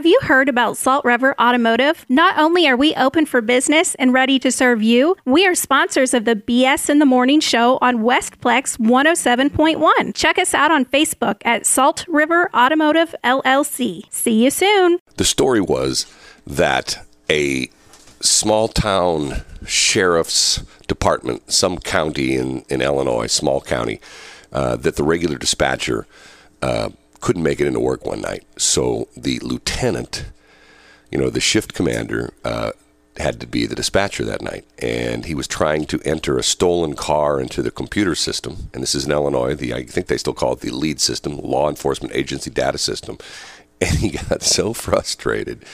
Have you heard about Salt River Automotive? Not only are we open for business and ready to serve you, we are sponsors of the BS in the Morning show on Westplex 107.1. Check us out on Facebook at Salt River Automotive LLC. See you soon. The story was that a small town sheriff's department, some county in, in Illinois, small county, uh, that the regular dispatcher uh, couldn't make it into work one night. So the lieutenant, you know, the shift commander, uh, had to be the dispatcher that night. And he was trying to enter a stolen car into the computer system. And this is in Illinois. The I think they still call it the LEAD system, Law Enforcement Agency Data System. And he got so frustrated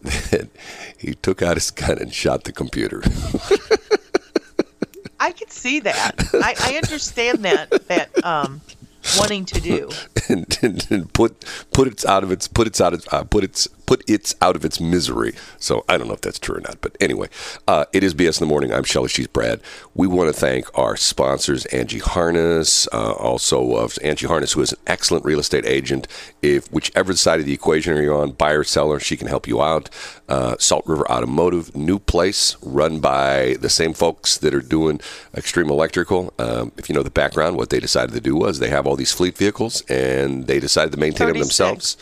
that he took out his gun and shot the computer. I could see that. I, I understand that that um, wanting to do. And, and, and put put it out of its put its out of uh, put its put its out of its misery. So I don't know if that's true or not, but anyway, uh, it is BS in the morning. I'm Shelly. She's Brad. We want to thank our sponsors, Angie Harness, uh, also of Angie Harness, who is an excellent real estate agent. If whichever side of the equation are you on, buyer seller, she can help you out. Uh, Salt River Automotive, new place run by the same folks that are doing Extreme Electrical. Um, if you know the background, what they decided to do was they have all these fleet vehicles and they decided to maintain them themselves.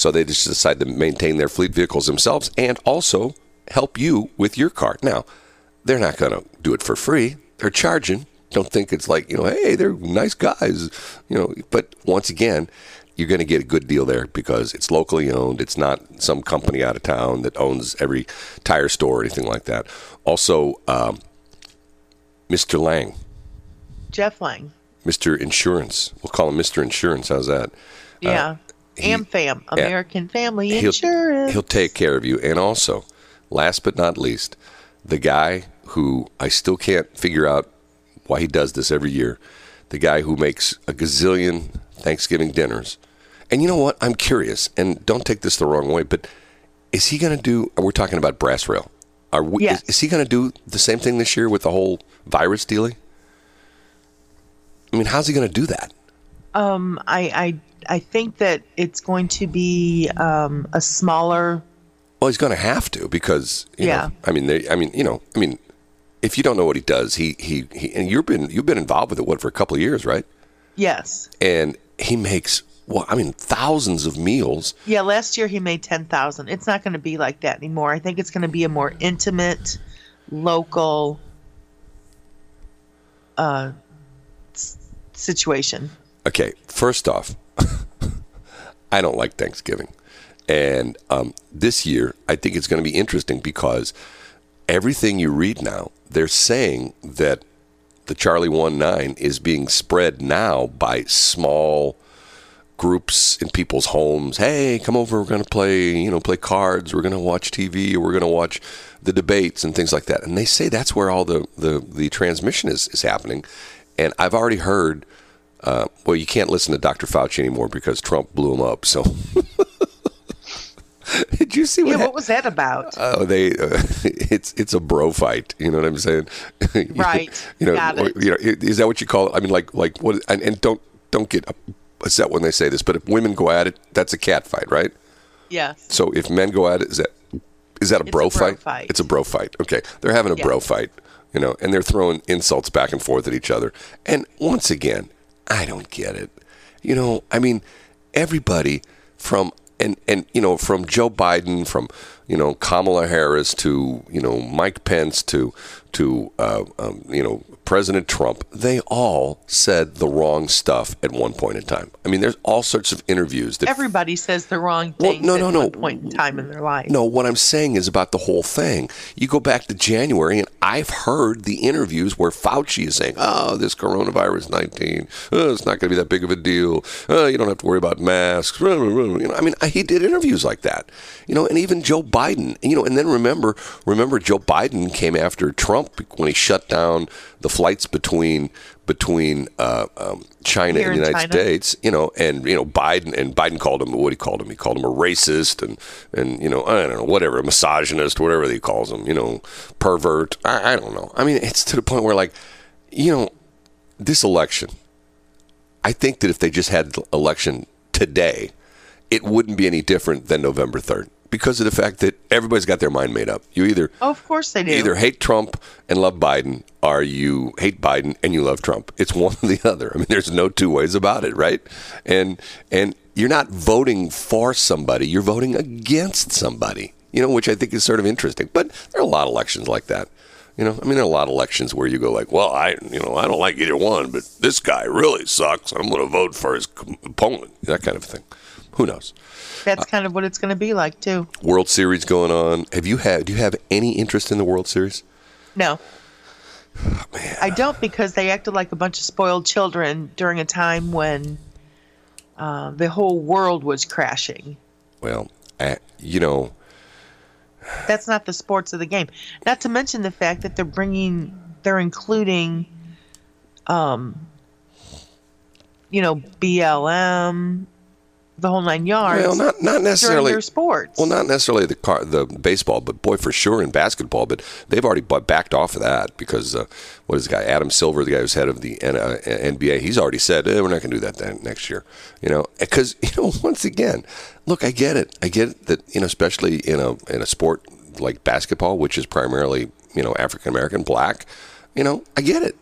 So they just decide to maintain their fleet vehicles themselves and also help you with your car. Now, they're not going to do it for free. They're charging. Don't think it's like, you know, hey, they're nice guys, you know, but once again, you're going to get a good deal there because it's locally owned. It's not some company out of town that owns every tire store or anything like that. Also, um, Mr. Lang, Jeff Lang. Mr. Insurance. We'll call him Mr. Insurance. How's that? Yeah. he- AmFam, American Family he'll, Insurance. He'll take care of you. And also, last but not least, the guy who I still can't figure out why he does this every year, the guy who makes a gazillion Thanksgiving dinners. And you know what? I'm curious, and don't take this the wrong way, but is he going to do? We're talking about Brass Rail. Are we, Yes. is, is he going to do the same thing this year with the whole virus dealing? I mean, how's he going to do that? um, I, I I think that it's going to be um, a smaller. Well, he's going to have to because you Yeah. know, I mean, they, I mean, you know, I mean, if you don't know what he does, he he, he and you've been you've been involved with it what for a couple of years, right? Yes. And he makes well, I mean, thousands of meals. Yeah. Last year he made ten thousand. It's not going to be like that anymore. I think it's going to be a more intimate, local uh, s- situation. Okay, first off, I don't like Thanksgiving, and um, this year I think it's going to be interesting because everything you read now, they're saying that the Charlie One Nine is being spread now by small groups in people's homes. Hey, come over. We're going to play, you know, play cards. We're going to watch TV. We're going to watch the debates and things like that. And they say that's where all the the, the transmission is is happening. And I've already heard. Uh, well, you can't listen to Dr. Fauci anymore because Trump blew him up. So, did you see what? Yeah. What was that about? Oh, they uh, it's it's a bro fight. You know what I'm saying? Right. you know, Got it. you know, is that what you call it? I mean, like like what? And, and don't don't get upset when they say this, but if women go at it, that's a cat fight, right? yes. So if men go at it, is that is that a, bro, a bro fight? fight. It's a bro fight. Okay, they're having a Yeah. bro fight. You know, and they're throwing insults back and forth at each other. And once again, I don't get it. You know, I mean, everybody from and and you know from Joe Biden, from you know Kamala Harris to you know Mike Pence to to uh, um, you know President Trump, they all said the wrong stuff at one point in time. I mean, there's all sorts of interviews that Everybody says the wrong Well, things no, at no, no. one point in time in their life. no, what I'm saying is about the whole thing. You go back to January, and I've heard the interviews where Fauci is saying, "Oh, this coronavirus 19, oh, it's not going to be that big of a deal. Oh, you don't have to worry about masks." You know, I mean, he did interviews like that. You know, and even Joe Biden. You know, and then remember, remember Joe Biden came after Trump when he shut down the flights between between uh, um, China Here and the United China? States. You know, and you know Biden and Biden called him what he called him. He called him a racist and and you know I don't know whatever a misogynist whatever he calls him. You know, pervert. I, I don't know. I mean, it's to the point where like, you know, this election. I think that if they just had the election today, it wouldn't be any different than November 3rd because of the fact that everybody's got their mind made up. You either Oh, of course they do. either hate Trump and love Biden, or you hate Biden and you love Trump. It's one or the other. I mean, there's no two ways about it, right? And and you're not voting for somebody; you're voting against somebody. You know, which I think is sort of interesting. But there are a lot of elections like that. You know, I mean, there are a lot of elections where you go like, "Well, I, you know, I don't like either one, but this guy really sucks. I'm going to vote for his opponent." That kind of thing. Who knows? That's kind of what it's going to be like too. World Series going on. Have you had? Do you have any interest in the World Series? No. I don't because they acted like a bunch of spoiled children during a time when uh, the whole world was crashing. Well, uh, you know, That's not the sports of the game. Not to mention the fact that they're bringing, they're including, um, you know, BLM, the whole nine yards. well, not not necessarily. their sports. Well, not necessarily the car, the baseball, but boy, for sure in basketball. But they've already backed off of that because uh, what is the guy Adam Silver, the guy who's head of the N- uh, NBA, he's already said eh, we're not going to do that then next year. You know, because you know once again, look, I get it, I get it that you know, especially in a in a sport like basketball, which is primarily you know African American, black. You know, I get it.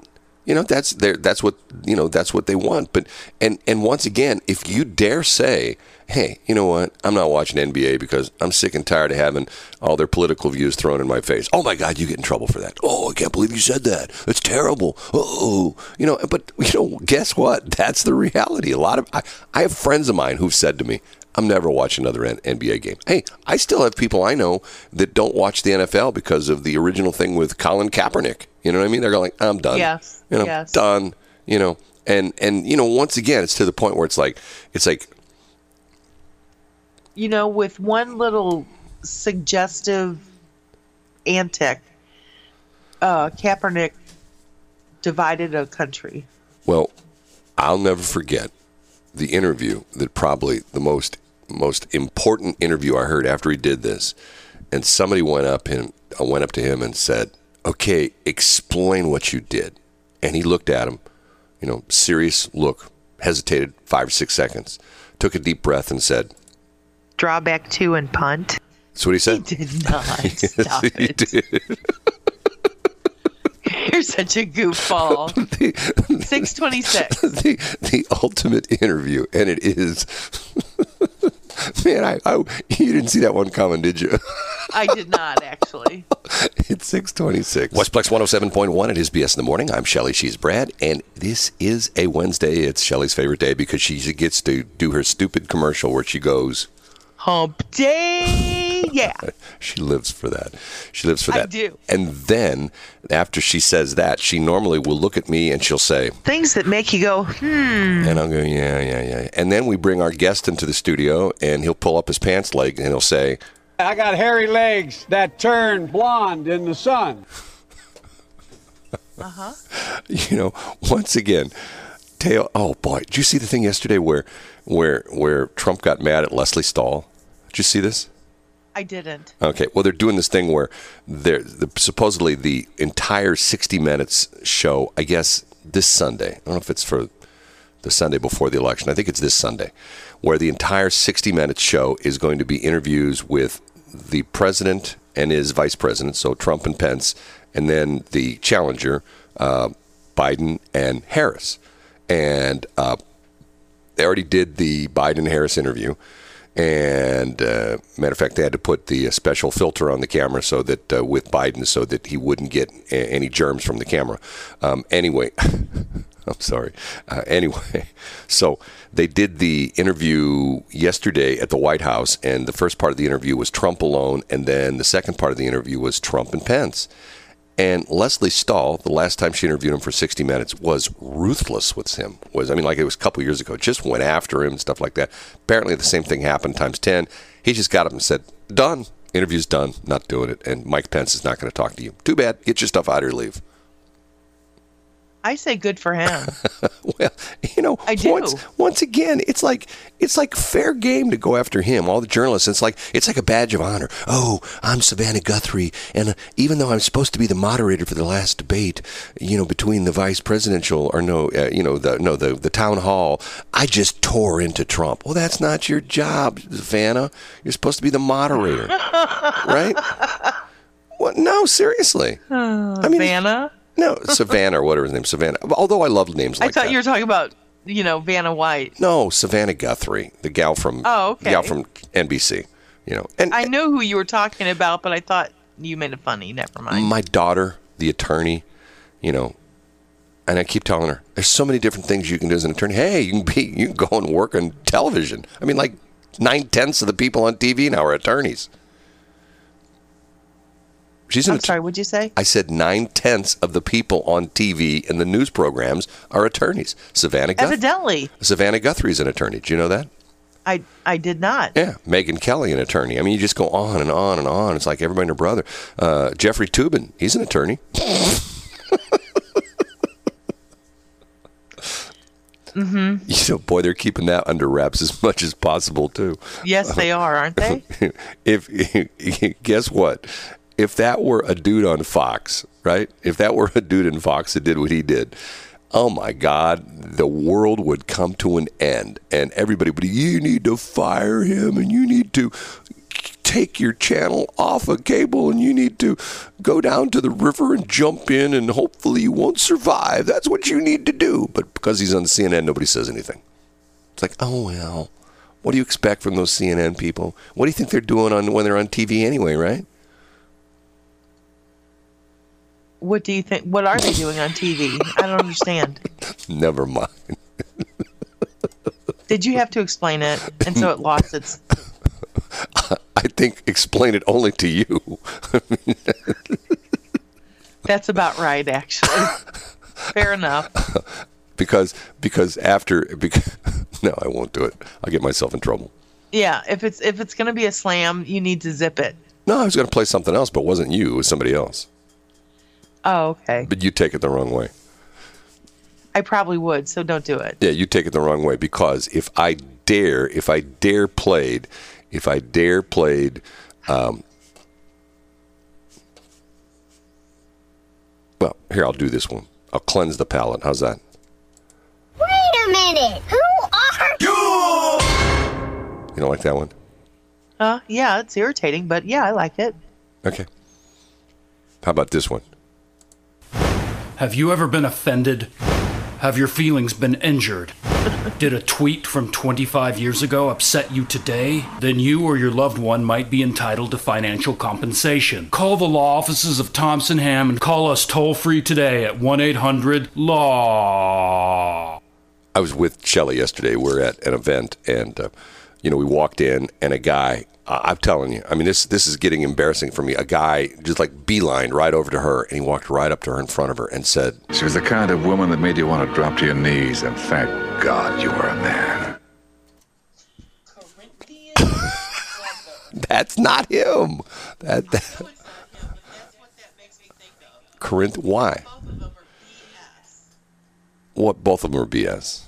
You know, that's their, that's what you know, that's what they want. But and and once again, if you dare say, "Hey, you know what? I'm not watching NBA because I'm sick and tired of having all their political views thrown in my face." Oh my God, you get in trouble for that. Oh, I can't believe you said that. It's terrible. Oh, you know, but you know, guess what? That's the reality. A lot of I, I have friends of mine who've said to me, I'm never watching another NBA game. Hey, I still have people I know that don't watch the NFL because of the original thing with Colin Kaepernick. You know what I mean? They're going, like, I'm done. Yes, You know, yes. done. You know, and and you know, once again, it's to the point where it's like, it's like, you know, with one little suggestive antic, uh, Kaepernick divided a country. well, I'll never forget the interview that probably the most most important interview I heard after he did this, and somebody went up him uh, went up to him and said, "Okay, explain what you did," and he looked at him, you know, serious look, hesitated five or six seconds, took a deep breath, and said, Draw back two and punt. "That's what he said." He Did not stop He did. You're such a goofball. The- Six twenty-six. the the ultimate interview, and it is. Man, I, I you didn't see that one coming, did you? I did not actually. it's six twenty six. Westplex one hundred seven point one. It is BS in the morning. I'm Shelly. She's Brad, and this is a Wednesday. It's Shelly's favorite day because she gets to do her stupid commercial where she goes. Hump day. Yeah. She lives for that. She lives for that. I that. do. And then after she says that, she normally will look at me and she'll say, Things that make you go, hmm. And I'll go, yeah, yeah, yeah. And then we bring our guest into the studio, and he'll pull up his pants leg, and he'll say, I got hairy legs that turn blonde in the sun. Uh huh. You know, once again, tail. Oh boy, did you see the thing yesterday where, where, where Trump got mad at Lesley Stahl? Did you see this? I didn't. Okay, well, they're doing this thing where they're the, supposedly the entire 60 minutes show. I guess this Sunday. I don't know if it's for the Sunday before the election. I think it's this Sunday, where the entire 60 minutes show is going to be interviews with the president and his vice president, so Trump and Pence, and then the challenger, uh, Biden and Harris. And uh, they already did the Biden Harris interview. And uh, matter of fact, they had to put the uh, special filter on the camera so that uh, with Biden, so that he wouldn't get a- any germs from the camera. Um, anyway, I'm sorry. Uh, anyway, so they did the interview yesterday at the White House, and the first part of the interview was Trump alone, and then the second part of the interview was Trump and Pence. And Lesley Stahl, the last time she interviewed him for 60 Minutes, was ruthless with him. Was I mean, like it was a couple years ago, just went after him and stuff like that. Apparently, the same thing happened times 10. He just got up and said, "Done. Interview's done. Not doing it." And Mike Pence is not going to talk to you. Too bad. Get your stuff out of here. Leave. I say good for him. Well, you know, I do. once once again, it's like it's like fair game to go after him. All the journalists, it's like it's like a badge of honor. Oh, I'm Savannah Guthrie, and uh, even though I'm supposed to be the moderator for the last debate, you know, between the vice presidential or no, uh, you know, the no the the town hall, I just tore into Trump. Well, that's not your job, Savannah. You're supposed to be the moderator, right? What? No, seriously. I mean, Vanna. No, Savannah or whatever his name, Savannah. Although I love names like I thought that. you were talking about, you know, Vanna White. No, Savannah Guthrie, the gal from Oh, okay. gal from NBC. You know, and I know who you were talking about, but I thought you made it funny. Never mind. my daughter, the attorney, you know, and I keep telling her, there's so many different things you can do as an attorney. Hey, you can be, you can go and work on television. I mean, like nine tenths of the people on TV now are attorneys. She's an I'm att- sorry. What'd you say? I said nine tenths of the people on TV and the news programs are attorneys. Savannah Guthrie. Evidently, Savannah Guthrie's an attorney. Do you know that? I I did not. Yeah, Megyn Kelly, an attorney. I mean, you just go on and on and on. It's like everybody and their brother. Uh, Jeffrey Toobin, he's an attorney. mm-hmm. You know, boy, they're keeping that under wraps as much as possible too. Yes, they are, aren't they? if guess what, if that were a dude on Fox, right? If that were a dude in Fox that did what he did. Oh my God, the world would come to an end, and everybody would. You need to fire him, and you need to take your channel off of cable and you need to go down to the river and jump in and hopefully you won't survive. That's what you need to do. But because he's on CNN, nobody says anything. It's like, oh well, what do you expect from those CNN people? What do you think they're doing on when they're on TV anyway, right? What do you think? What are they doing on TV? I don't understand. Never mind. Did you have to explain it, and so it lost its? I think explain it only to you. That's about right, actually. Fair enough. because because after because no, I won't do it. I'll get myself in trouble. Yeah, if it's if it's gonna be a slam, you need to zip it. No, I was going to play something else, but it wasn't you. It was somebody else. Oh, okay. But you take it the wrong way. I probably would, so don't do it. Yeah, you take it the wrong way because if I dare, if I dare played, if I dare played, um, well, here I'll do this one. I'll cleanse the palate. How's that? Wait a minute. Who are you? You don't like that one? Uh, yeah, it's irritating, but yeah, I like it. Okay. How about this one? Have you ever been offended? Have your feelings been injured? Did a tweet from 25 years ago upset you today? Then you or your loved one might be entitled to financial compensation. Call the law offices of Thompson Ham and call us toll free today at 1 800 LAW. I was with Shelly yesterday. We're at an event, and uh, you know, we walked in, and a guy. I- I'm telling you, I mean, this this is getting embarrassing for me. A guy just like beelined right over to her, and he walked right up to her in front of her and said, She was the kind of woman that made you want to drop to your knees and thank God you were a man. "That's not him." That, that Corinth. Why? What? Both of them are BS.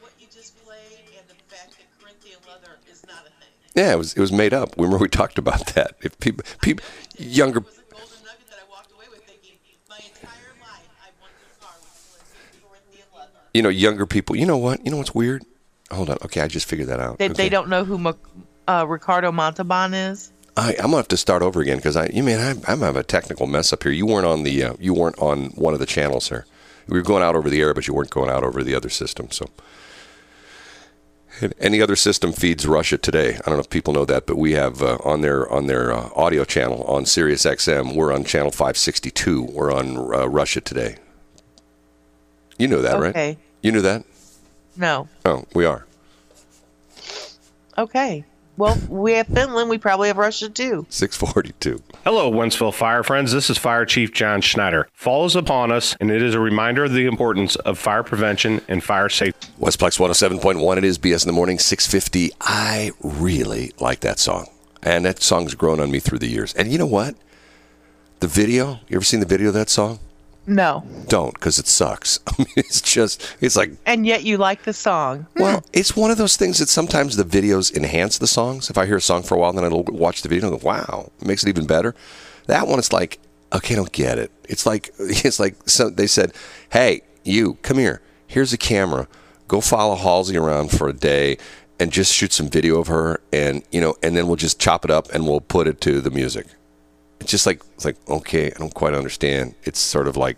What you just played and the fact that Corinthian leather is not a thing. Yeah, it was it was made up. Remember we talked about that. If people, people, younger. was a golden nugget that I walked away with thinking, my entire life I wanted a car with Corinthian leather. You know, younger people. You know what? You know what's weird? Hold on. Okay, I just figured that out. They, okay. they don't know who Mo- uh, Ricardo Montalban is. I, I'm gonna have to start over again because I, you mean, I, I'm have a technical mess up here. You weren't on the, uh, you weren't on one of the channels, sir. We were going out over the air, but you weren't going out over the other system. So, And any other system feeds Russia today. I don't know if people know that, but we have uh, on their on their uh, audio channel on Sirius XM. We're on channel 562. We're on uh, Russia today. You know that, right? Okay. You knew that? No. Oh, we are. Okay. Well, we have Finland. We probably have Russia too. 642. Hello, Wentzville Fire Friends. This is Fire Chief John Schneider. Fall is upon us, and it is a reminder of the importance of fire prevention and fire safety. Westplex 107.1. It is BS in the morning, 650. I really like that song. And that song's grown on me through the years. And you know what? The video, you ever seen the video of that song? No. Don't, because it sucks. It's just, it's like, And yet you like the song. well, it's one of those things that sometimes the videos enhance the songs. If I hear a song for a while, then I'll watch the video and go, wow, it makes it even better. That one, it's like, okay, I don't get it. It's like, it's like so they said, hey, you, come here. Here's a camera. Go follow Halsey around for a day and just shoot some video of her, and you know, and then we'll just chop it up and we'll put it to the music. It's just like it's like okay, I don't quite understand. It's sort of like,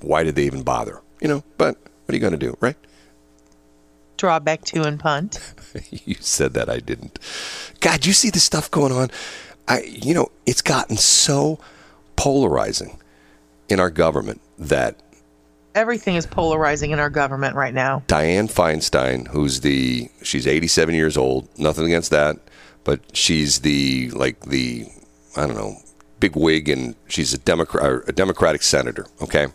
why did they even bother? You know, but what are you going to do, right? Draw back two and punt. you said that I didn't. God, you see the stuff going on. I, you know, it's gotten so polarizing in our government that Everything is polarizing in our government right now. Dianne Feinstein, who's the she's 87 years old, nothing against that, but she's the like the I don't know big wig and she's a Democrat a Democratic senator, okay.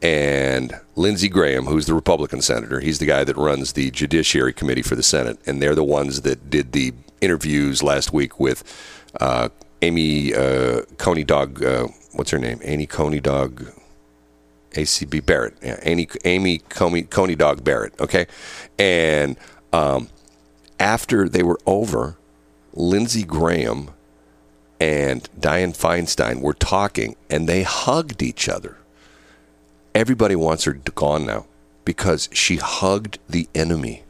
And Lindsey Graham, who's the Republican senator, he's the guy that runs the Judiciary Committee for the Senate, and they're the ones that did the interviews last week with uh, Amy uh, Coney Dog. Uh, what's her name? Amy Coney Dog. ACB Barrett, yeah, Amy, Amy Coney, Coney Dog Barrett, okay? And um, after they were over, Lindsey Graham and Dianne Feinstein were talking and they hugged each other. Everybody wants her gone now because she hugged the enemy.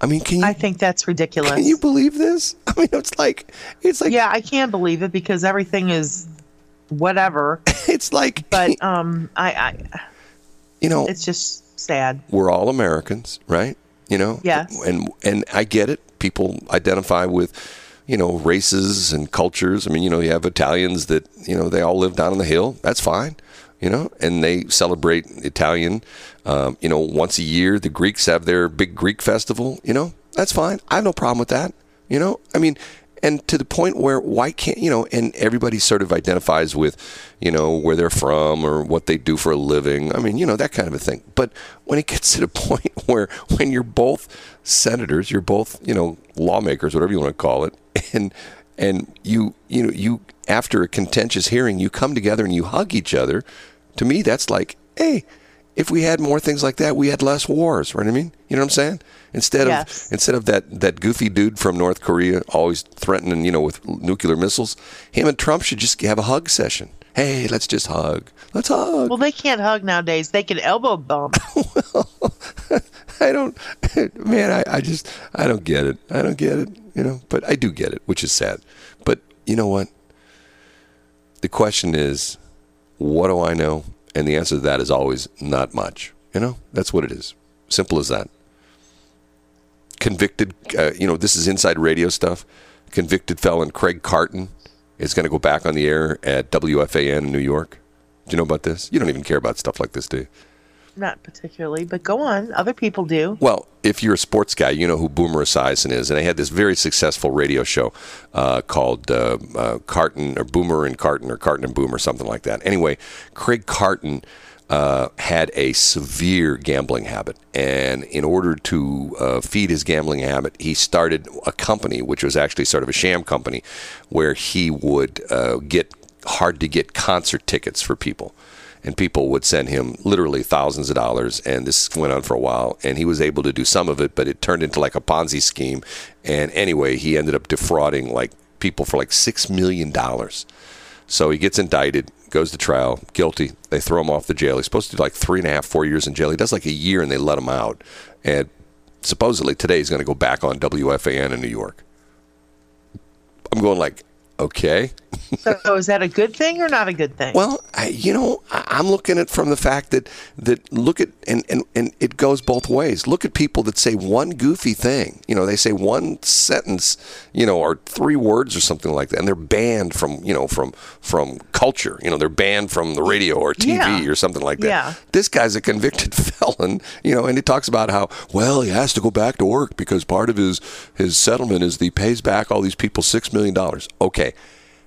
I mean, can you? I think that's ridiculous. Can you believe this? I mean, it's like it's like yeah, I can't believe it because everything is whatever. it's like but um, I, I you know, it's just sad. we're all Americans, right? You know, Yes. and and I get it. People identify with, you know, races and cultures. I mean, you know, you have Italians that you know they all live down on the hill. That's fine, you know, and they celebrate Italian. Um, you know, once a year, the Greeks have their big Greek festival. You know, that's fine. I have no problem with that. You know, I mean, and to the point where why can't you know and everybody sort of identifies with you know where they're from or what they do for a living i mean you know that kind of a thing but when it gets to the point where when you're both senators you're both you know lawmakers whatever you want to call it and and you you know you after a contentious hearing you come together and you hug each other to me that's like hey if we had more things like that, we had less wars. Right? I mean, you know what I'm saying? Instead Yes. of instead of that that goofy dude from North Korea always threatening, you know, with nuclear missiles, him and Trump should just have a hug session. Hey, let's just hug. Let's hug. Well, they can't hug nowadays. They can elbow bump. I don't, man. I, I just I don't get it. I don't get it. You know, but I do get it, which is sad. But you know what? The question is, what do I know? And the answer to that is always not much. You know, that's what it is. Simple as that. Convicted, uh, you know, this is inside radio stuff. Convicted felon Craig Carton is going to go back on the air at WFAN in New York. Do you know about this? You don't even care about stuff like this, do you? Not particularly, but go on. Other people do. Well, if you're a sports guy, you know who Boomer Esiason is, and they had this very successful radio show uh, called uh, uh, Carton or Boomer and Carton or Carton and Boom or something like that. Anyway, Craig Carton uh, had a severe gambling habit, and in order to uh, feed his gambling habit, he started a company, which was actually sort of a sham company, where he would uh, get hard to get concert tickets for people. And people would send him literally thousands of dollars and this went on for a while and he was able to do some of it but it turned into like a ponzi scheme. And anyway he ended up defrauding like people for like six million dollars. So he gets indicted goes to trial guilty they throw him off the jail. He's supposed to do like three and a half four years in jail. He does like a year and they let him out. And supposedly today he's going to go back on wfan in new york. I'm going like okay So is that a good thing or not a good thing? Well, I, you know, I- I'm looking at it from the fact that that look at and, and and it goes both ways. Look at people that say one goofy thing. You know, they say one sentence, you know, or three words or something like that, and they're banned from you know from from culture. You know, they're banned from the radio or TV Yeah. or something like that. Yeah. This guy's a convicted felon. You know, and he talks about how well he has to go back to work because part of his his settlement is that he pays back all these people six million dollars. Okay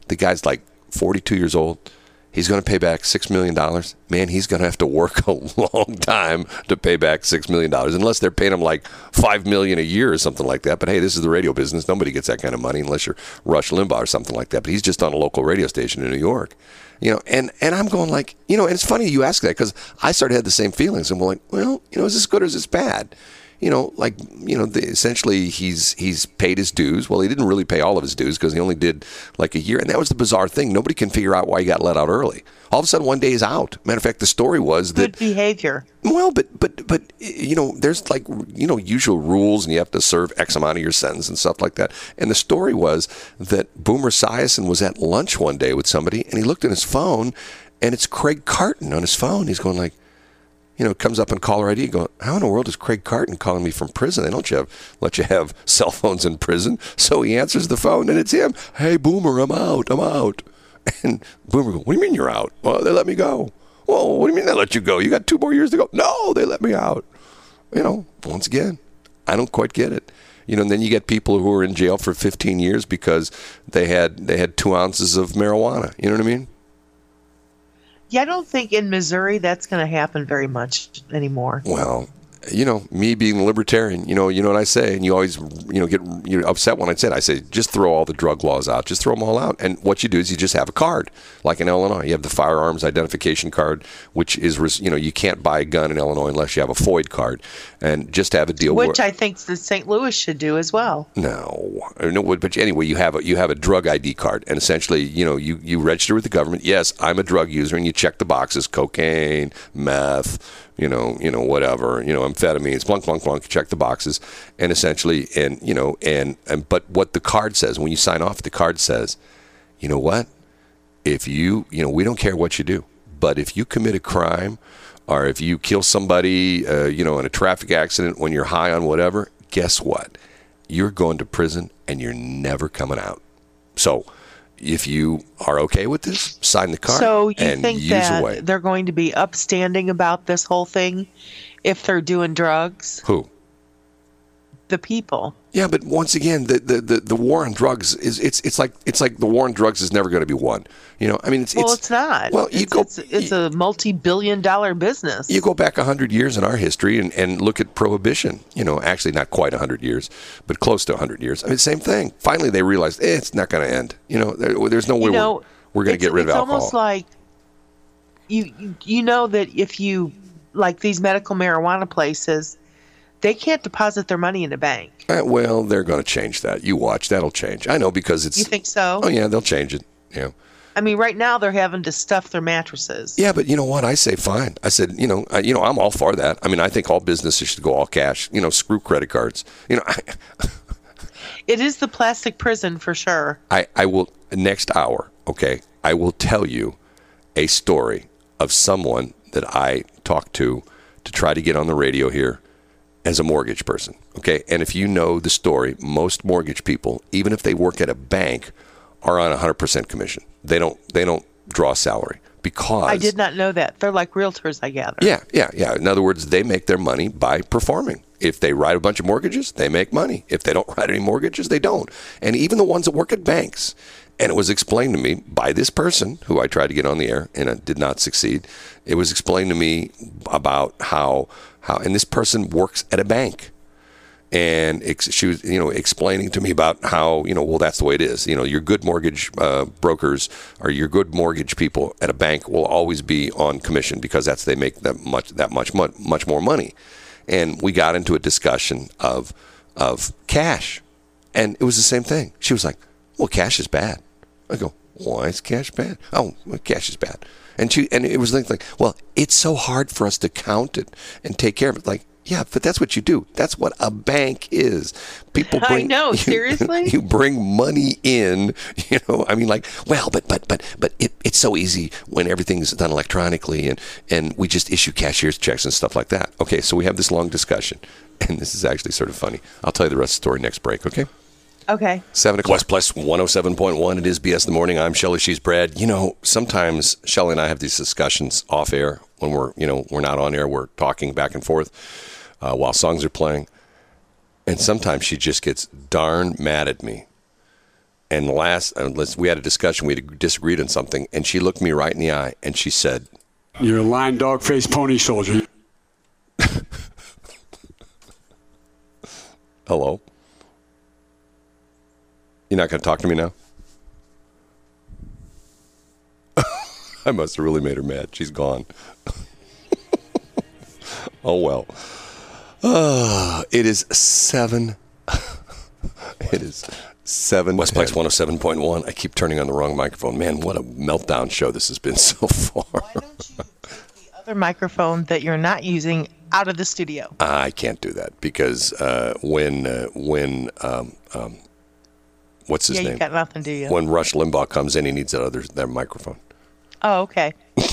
the guy's like 42 years old. He's going to pay back $6 million. Man, he's going to have to work a long time to pay back $6 million, unless they're paying him like 5 million a year or something like that. But hey, this is the radio business. Nobody gets that kind of money unless you're Rush Limbaugh or something like that. But he's just on a local radio station in New York. You know, and, and I'm going like, you know, and it's funny you ask that because I started had the same feelings. And we're like, well, you know, is this good or is this bad? You know, like you know, the, essentially he's he's paid his dues. Well, he didn't really pay all of his dues because he only did like a year, and that was the bizarre thing. Nobody can figure out why he got let out early. All of a sudden, one day he's out. Matter of fact, the story was that Good behavior. well, but but but you know, there's like you know usual rules, and you have to serve X amount of your sentence and stuff like that. And the story was that Boomer Esiason was at lunch one day with somebody, and he looked at his phone, and it's Craig Carton on his phone. He's going like, you know, comes up in caller ID, going, how in the world is Craig Carton calling me from prison? They don't you have, let you have cell phones in prison. So he answers the phone, and it's him. Hey, Boomer, I'm out. I'm out. And Boomer goes, what do you mean you're out? Well, they let me go. Well, what do you mean they let you go? You got two more years to go. No, they let me out. You know, once again, I don't quite get it. You know, and then you get people who are in jail for 15 years because they had they had two ounces of marijuana. You know what I mean? Yeah, I don't think in Missouri that's going to happen very much anymore. Well, you know, me being a libertarian, you know, you know what I say, and you always, you know, get you're upset when I said. I say, just throw all the drug laws out, just throw them all out. And what you do is you just have a card, like in Illinois, you have the firearms identification card, which is, you know, you can't buy a gun in Illinois unless you have a FOID card, and just have a deal. Which where, I think the St. Louis should do as well. no, uh, no, but anyway, you have a you have a drug ID card, and essentially, you know, you you register with the government. Yes, I'm a drug user, and you check the boxes: cocaine, meth, you know, you know, whatever, you know, amphetamines, blunk, blunk, blunk. Check the boxes, and essentially, and you know, and and but what the card says when you sign off, the card says, you know what, if you, you know, we don't care what you do, but if you commit a crime, or if you kill somebody, uh, you know, in a traffic accident when you're high on whatever, guess what? You're going to prison and you're never coming out. So, if you are okay with this, sign the card So you and think use that away. they're going to be upstanding about this whole thing if they're doing drugs? Who? The people. Yeah, but once again, the, the, the, the war on drugs is it's it's like it's like the war on drugs is never going to be won. You know, I mean, it's Well, it's, it's, not. Well, you it's, go it's, it's a multi-billion-dollar business. you go back hundred years in our history and, and look at prohibition. You know, actually not quite hundred years, but close to hundred years. I mean, same thing. Finally, they realized eh, it's not going to end. You know, there, there's no way you know, we're, we're going to get rid of alcohol. it's almost like you, you you know that if you like these medical marijuana places, they can't deposit their money in a bank. Uh, well, they're going to change that. You watch, that'll change. I know because it's. You think so? Oh yeah, they'll change it. Yeah. I mean, right now they're having to stuff their mattresses. Yeah, but you know what? I say fine. I said, you know, I, you know, I'm all for that. I mean, I think all businesses should go all cash. You know, screw credit cards. You know, I, It is the plastic prison for sure. I, I will next hour. Okay, I will tell you a story of someone that I talked to to try to get on the radio here as a mortgage person. Okay, and if you know the story, most mortgage people, even if they work at a bank, are on 100% commission. They don't they don't draw salary because I did not know that. They're like realtors, I gather. Yeah, yeah, yeah. In other words, they make their money by performing. If they write a bunch of mortgages, they make money. If they don't write any mortgages, they don't. And even the ones that work at banks. And it was explained to me by this person who I tried to get on the air and it did not succeed. It was explained to me about how how and this person works at a bank. And ex- she was you know explaining to me about how you know well that's the way it is. You know your good mortgage uh, brokers or your good mortgage people at a bank will always be on commission because that's they make that much that much mu- much more money. And we got into a discussion of of cash. And it was the same thing. She was like well cash is bad. I go why is cash bad? Oh well, cash is bad and she and it was like, like well it's so hard for us to count it and take care of it like yeah, but that's what you do. That's what a bank is. People I bring know, you- seriously? You, bring money in, you know. I mean like, well, but but but but it, it's so easy when everything's done electronically and and we just issue cashier's checks and stuff like that. Okay, so we have this long discussion. And this is actually sort of funny. I'll tell you the rest of the story next break, okay? Okay. Seven o'clock. Westplex 107.1. It is BS in the morning. I'm Shelly. She's Brad. You know, sometimes Shelly and I have these discussions off air when we're, you know, we're not on air. We're talking back and forth uh, while songs are playing. And sometimes she just gets darn mad at me. and last uh, we had a discussion. We had disagreed on something, and she looked me right in the eye and she said, You're a lying dog faced pony soldier. "Hello." You're not going to talk to me now? I must have really made her mad. She's gone. oh well. Uh, it is seven. it is seven. Westplex 107.1. I keep turning on the wrong microphone. Man, what a meltdown show this has been so far. The other microphone that you're not using out of the studio. I can't do that because uh, when uh, when um, um, what's his yeah, name? you got nothing, do you? When Rush Limbaugh comes in, he needs that other that microphone. oh, okay.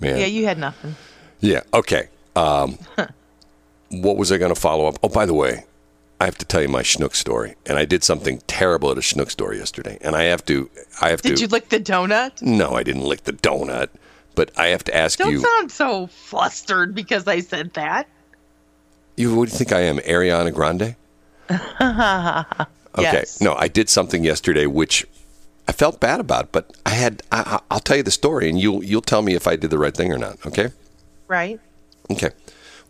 Man. Yeah, you had nothing. Yeah. Okay. Um, what was I going to follow up? Oh, by the way, I have to tell you my Schnucks story, and I did something terrible at a Schnucks store yesterday, and I have to. I have Did to. you lick the donut? no, I didn't lick the donut, but I have to ask you Don't you. sound so flustered because I said that. You what do you think I am, Ariana Grande? Okay. Yes. No, I did something yesterday which I felt bad about, but I had. I, I- I'll tell you the story, and you'll you'll tell me if I did the right thing or not. Okay. Right? Okay.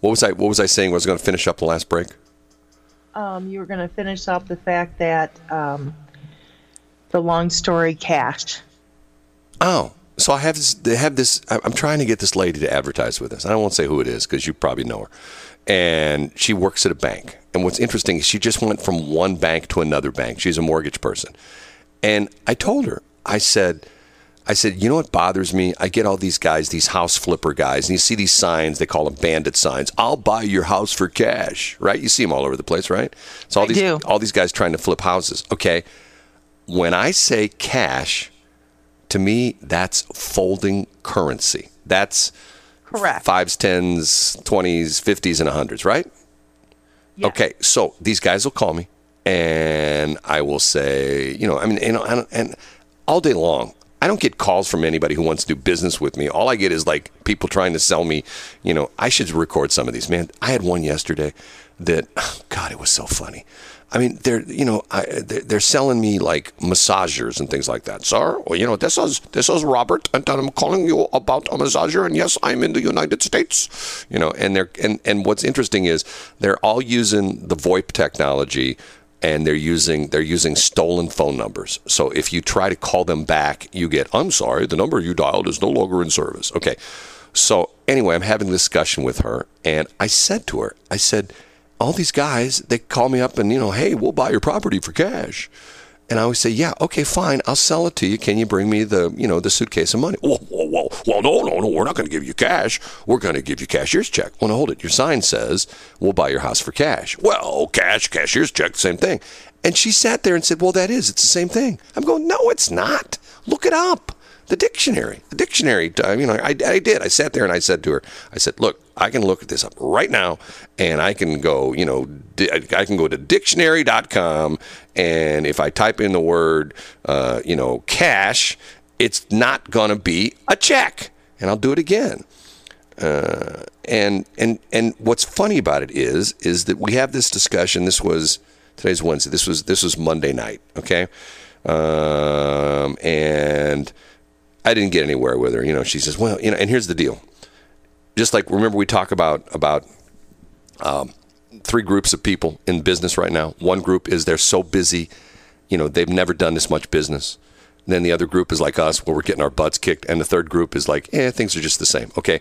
What was I What was I saying? Was I going to finish up the last break? Um, you were going to finish up the fact that um, the long story cashed. Oh, so I have this. They have this. I- I'm trying to get this lady to advertise with us. I won't say who it is because you probably know her. And she works at a bank. And what's interesting is she just went from one bank to another bank. She's a mortgage person. And I told her, I said, I said, you know what bothers me? I get all these guys, these house flipper guys, and you see these signs. They call them bandit signs. I'll buy your house for cash, right? You see them all over the place, right? So all I these do. all these guys trying to flip houses. Okay, when I say cash, to me that's folding currency. That's Correct. fives, tens, twenties, fifties, and hundreds, right? Yes. Okay, so these guys will call me, and I will say, you know, I mean, you know, and, and all day long, I don't get calls from anybody who wants to do business with me. All I get is like people trying to sell me, you know, I should record some of these. Man, I had one yesterday that, God, it was so funny. I mean, they're you know I, they're, selling me like massagers and things like that. Sir, well, you know this is this is Robert, and I'm calling you about a massager. And yes, I'm in the United States. You know, and they're and and what's interesting is they're all using the VoIP technology, and they're using they're using stolen phone numbers. So if you try to call them back, you get I'm sorry, the number you dialed is no longer in service. Okay, so anyway, I'm having a discussion with her, and I said to her, I said all these guys, they call me up and, you know, hey, we'll buy your property for cash. And I always say, yeah, okay, fine, I'll sell it to you. Can you bring me the, you know, the suitcase of money? Whoa, whoa, whoa. Well, no, no, no, we're not going to give you cash. We're going to give you cashier's check. Well, no, hold it. Your sign says we'll buy your house for cash. Well, cash, cashier's check, same thing. And she sat there and said, well, that is, it's the same thing. I'm going, no, it's not. Look it up the dictionary. The dictionary. uh, You know, I, I did. I sat there and I said to her, I said, look, I can look this up right now, and I can go, you know, I can go to dictionary.com, and if I type in the word, uh, you know, cash, it's not going to be a check, and I'll do it again. Uh, and and and what's funny about it is is that we have this discussion. This was today's Wednesday. This was this was Monday night. Okay, um, and I didn't get anywhere with her. You know, she says, "Well, you know," and here's the deal. Just like remember, we talk about about um, three groups of people in business right now. One group is they're so busy, you know, they've never done this much business. then the other group is like us, where we're getting our butts kicked, and the third group is like, eh, things are just the same. Okay,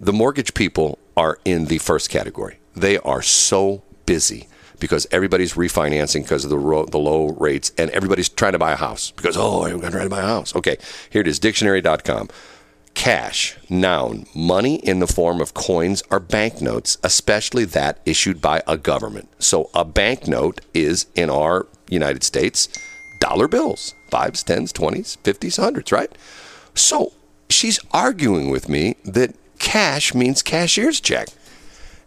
the mortgage people are in the first category. They are so busy because everybody's refinancing because of the ro- the low rates, and everybody's trying to buy a house because oh, I'm trying to buy a house. Okay, here it is, dictionary.com. Cash, noun, money in the form of coins or banknotes, especially that issued by a government. So a banknote is in our United States dollar bills, fives, tens, twenties, fifties, hundreds, right? So she's arguing with me that cash means cashier's check.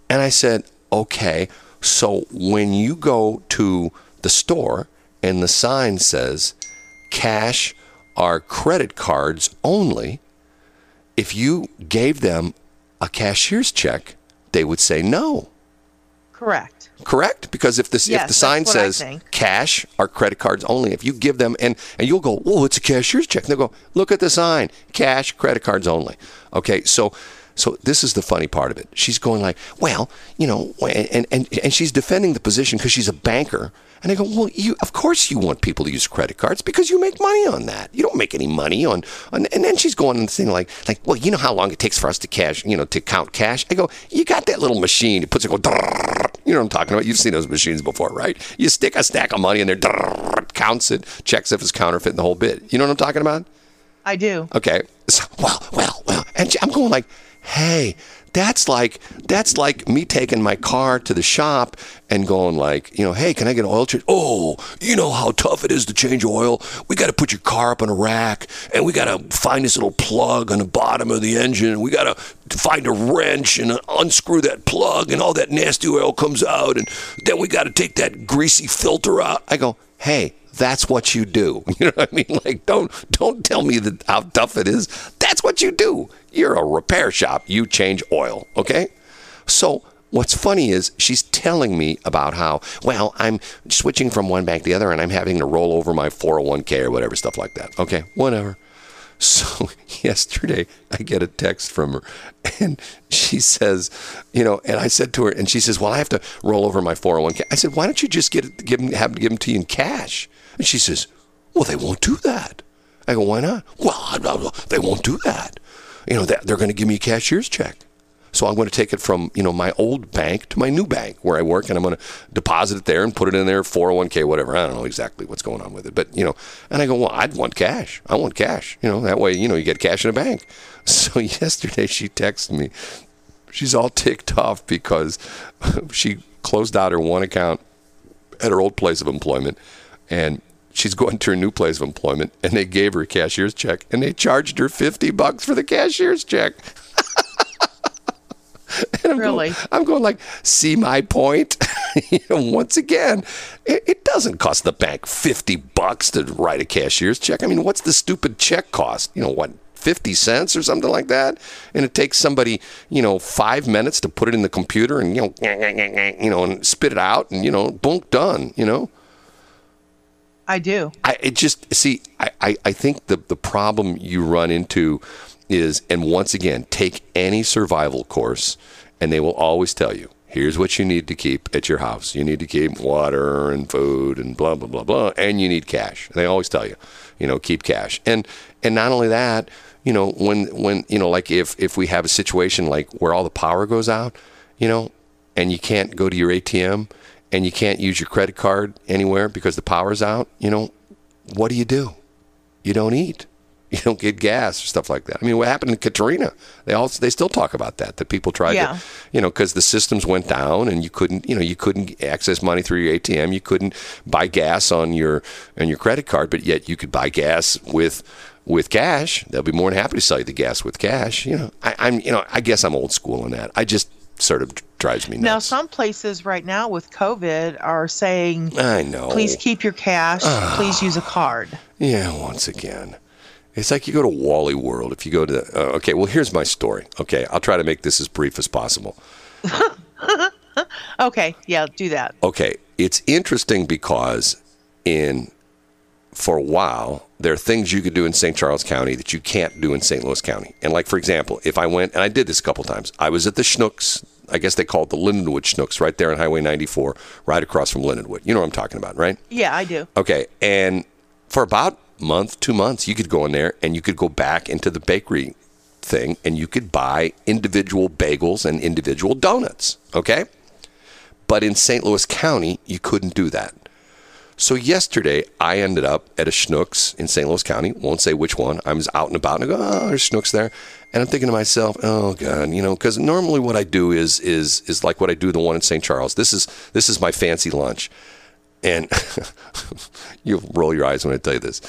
And I said, okay, so when you go to the store and the sign says cash are credit cards only, if you gave them a cashier's check, they would say no. Correct. Correct? Because if this if the sign says cash or credit cards only, if you give them and and you'll go, "Whoa, it's a cashier's check." And they'll go, "Look at the sign. Cash, credit cards only." Okay, so so this is the funny part of it. She's going like, "Well, you know," and and and she's defending the position because she's a banker. And I go, well, you of course you want people to use credit cards because you make money on that. You don't make any money on, on and then she's going and saying like, like, well, you know how long it takes for us to cash, you know, to count cash. I go, you got that little machine. It puts it go, you know what I'm talking about. You've seen those machines before, right? You stick a stack of money in there, counts it, checks if it's counterfeit, and the whole bit. You know what I'm talking about? I do. Okay. So, well, well, well. And I'm going like, hey, that's like that's like me taking my car to the shop and going like, you know, hey, can I get an oil change? Oh, you know how tough it is to change oil. We got to put your car up on a rack, and we got to find this little plug on the bottom of the engine. We got to find a wrench and unscrew that plug, and all that nasty oil comes out, and then we got to take that greasy filter out. I go, hey, that's what you do. You know what I mean? Like, don't don't tell me that how tough it is. That's what you do. You're a repair shop. You change oil. Okay. So what's funny is she's telling me about how well I'm switching from one bank to the other, and I'm having to roll over my 401k or whatever stuff like that. Okay, whatever. So yesterday I get a text from her and she says, you know, and I said to her, and she says, well, I have to roll over my 401k. I said, why don't you just get give them, have to give them to you in cash? And she says, well, they won't do that. I go, why not? Well, they won't do that. You know, they're going to give me a cashier's check. So I'm going to take it from you know my old bank to my new bank where I work, and I'm going to deposit it there and put it in there 401k, whatever. I don't know exactly what's going on with it, but you know. And I go, well, I'd want cash. I want cash. You know, that way you know you get cash in a bank. So yesterday she texted me. She's all ticked off because she closed out her one account at her old place of employment, and she's going to her new place of employment, and they gave her a cashier's check, and they charged her fifty bucks for the cashier's check. And I'm Really? Going, I'm going like, see my point? you know, once again, it, it doesn't cost the bank 50 bucks to write a cashier's check. I mean, what's the stupid check cost? You know, what, 50 cents or something like that? And it takes somebody, you know, five minutes to put it in the computer and, you know, you know, and spit it out and, you know, boom, done, you know? I do. I just see. I, I, I think the the problem you run into is, and once again, take any survival course, and they will always tell you, here's what you need to keep at your house. You need to keep water and food and blah blah blah blah, and you need cash. They always tell you, you know, keep cash. And and not only that, you know, when when you know, like if if we have a situation like where all the power goes out, you know, and you can't go to your ATM and you can't use your credit card anywhere because the power's out, you know, what do you do? You don't eat. You don't get gas or stuff like that. I mean, what happened in Katrina? They all they still talk about that. That people tried Yeah. to, you know, because the systems went down and you couldn't, you know, you couldn't access money through your ATM. You couldn't buy gas on your on your credit card, but yet you could buy gas with with cash. They'll be more than happy to sell you the gas with cash. You know, I, I'm, you know, I guess I'm old school on that. I just sort of drives me nuts. Now, some places right now with COVID are saying, I know. please keep your cash, please use a card. Yeah, once again. It's like you go to Wally World. If you go to, uh, okay, well, here's my story. Okay, I'll try to make this as brief as possible. Okay, yeah, do that. Okay, it's interesting because in, for a while, there are things you could do in St. Charles County that you can't do in St. Louis County. And like, for example, if I went, and I did this a couple times, I was at the Schnucks, I guess they call it the Lindenwood Schnucks, right there on Highway 94, right across from Lindenwood. You know what I'm talking about, right? Yeah, I do. Okay, and for about a month, two months, you could go in there and you could go back into the bakery thing and you could buy individual bagels and individual donuts. Okay, but in St. Louis County, you couldn't do that. So yesterday, I ended up at a Schnucks in St. Louis County. Won't say which one. I was out and about, and I go, "Oh, there's Schnucks there," and I'm thinking to myself, "Oh God," you know, because normally what I do is is is like what I do the one in St. Charles. This is this is my fancy lunch, and you'll roll your eyes when I tell you this.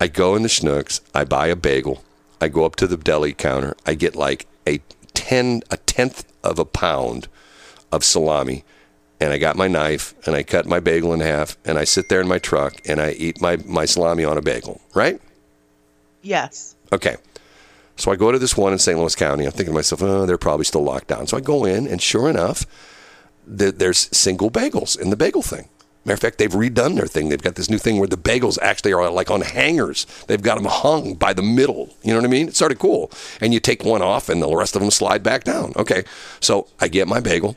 I go in the Schnucks, I buy a bagel, I go up to the deli counter, I get like a ten a tenth of a pound of salami and I got my knife and I cut my bagel in half and I sit there in my truck and I eat my, my salami on a bagel, right? Yes. Okay. So I go to this one in St. Louis County. I'm thinking to myself, oh, they're probably still locked down. So I go in and sure enough, th- there's single bagels in the bagel thing. Matter of fact, they've redone their thing. They've got this new thing where the bagels actually are like on hangers. They've got them hung by the middle. You know what I mean? It's sort of cool. And you take one off, and the rest of them slide back down. Okay, so I get my bagel.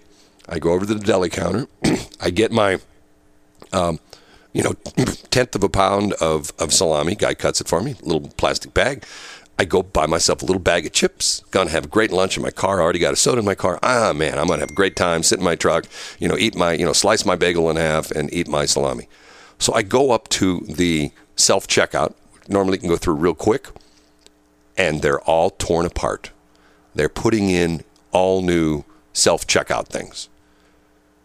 I go over to the deli counter. I get my, um, you know, tenth of a pound of, of salami. Guy cuts it for me, little plastic bag. I go buy myself a little bag of chips. Gonna have a great lunch in my car. I already got a soda in my car. Ah, man, I'm gonna have a great time. Sit in my truck, you know, eat my, you know, slice my bagel in half and eat my salami. So I go up to the self checkout. Normally, you can go through real quick, and they're all torn apart. They're putting in all new self checkout things.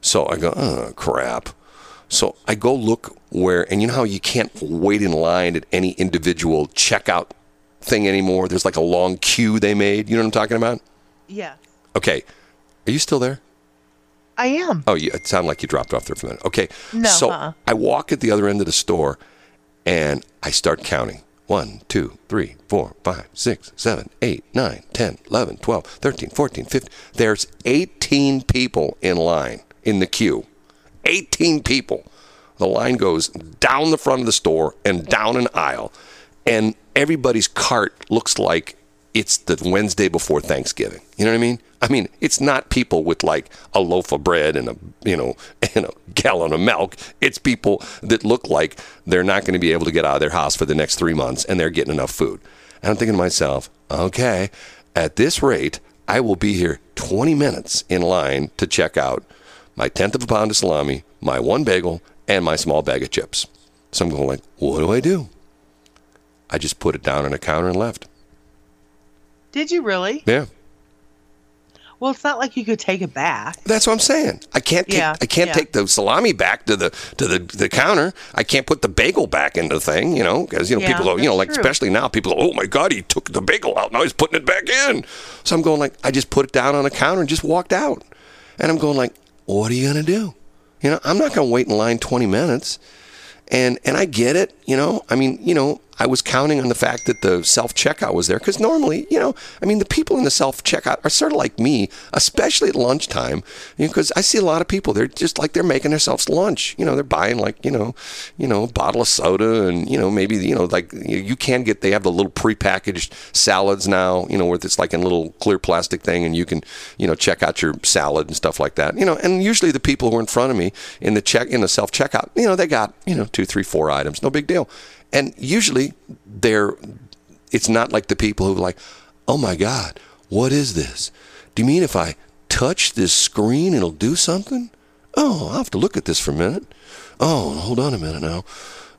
So I go, oh crap. So I go look where, and you know how you can't wait in line at any individual checkout thing anymore? There's like a long queue they made. You know what I'm talking about? Yeah, Okay. Are you still there? I am. Oh, you, it sounded like you dropped off there for a minute. Okay. No, So uh-uh. I walk at the other end of the store and I start counting. 1, 2, 3, 4, 5, 6, 7, 8, 9, 10, 11, 12, 13, 14, 15. There's 18 people in line in the queue. 18 people. The line goes down the front of the store and down an aisle. And everybody's cart looks like it's the Wednesday before Thanksgiving. You know what I mean? I mean, it's not people with like a loaf of bread and a you know and a gallon of milk. It's people that look like they're not going to be able to get out of their house for the next three months, and they're getting enough food. And I'm thinking to myself, okay, at this rate, I will be here 20 minutes in line to check out my tenth of a pound of salami, my one bagel, and my small bag of chips. So I'm going like, what do I do? I just put it down on a counter and left. Did you really? Yeah. Well, it's not like you could take it back. That's what I'm saying. I can't take Yeah, I can't yeah. take the salami back to the to the, the counter. I can't put the bagel back into the thing, you know, because you know Yeah, people go, you know, like true. especially now people go, oh my god, he took the bagel out, now he's putting it back in. So I'm going like, I just put it down on a counter and just walked out, and I'm going like, what are you gonna do? You know, I'm not gonna wait in line 20 minutes, and and I get it, you know. I mean, you know, I was counting on the fact that the self checkout was there because normally, you know, I mean, the people in the self checkout are sort of like me, especially at lunchtime, because I see a lot of people. They're just like they're making themselves lunch. You know, they're buying like you know, you know, a bottle of soda and you know maybe you know like you, you can get they have the little prepackaged salads now. You know, where it's like in a little clear plastic thing and you can you know check out your salad and stuff like that. You know, and usually the people who are in front of me in the check in the self checkout, you know, they got you know two, three, four items, no big deal. And usually they're it's not like the people who are like, oh my God, what is this? Do you mean if I touch this screen it'll do something? Oh, I'll have to look at this for a minute. Oh, hold on a minute now.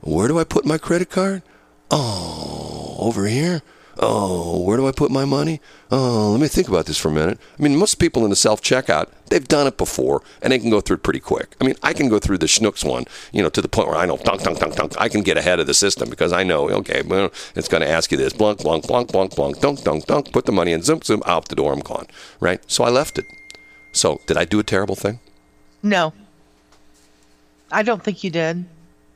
Where do I put my credit card? Oh, over here? Oh, where do I put my money? Oh, let me think about this for a minute. I mean, most people in the self checkout, they've done it before and they can go through it pretty quick. I mean, I can go through the Schnucks one, you know, to the point where I know, dunk, dunk, dunk, dunk. I can get ahead of the system because I know, okay, well, it's going to ask you this, blunk, blunk, blunk, blunk, blunk, dunk, dunk, dunk, put the money in, zoom, zoom, out the door, I'm gone, right? So I left it. So did I do a terrible thing? No. I don't think you did.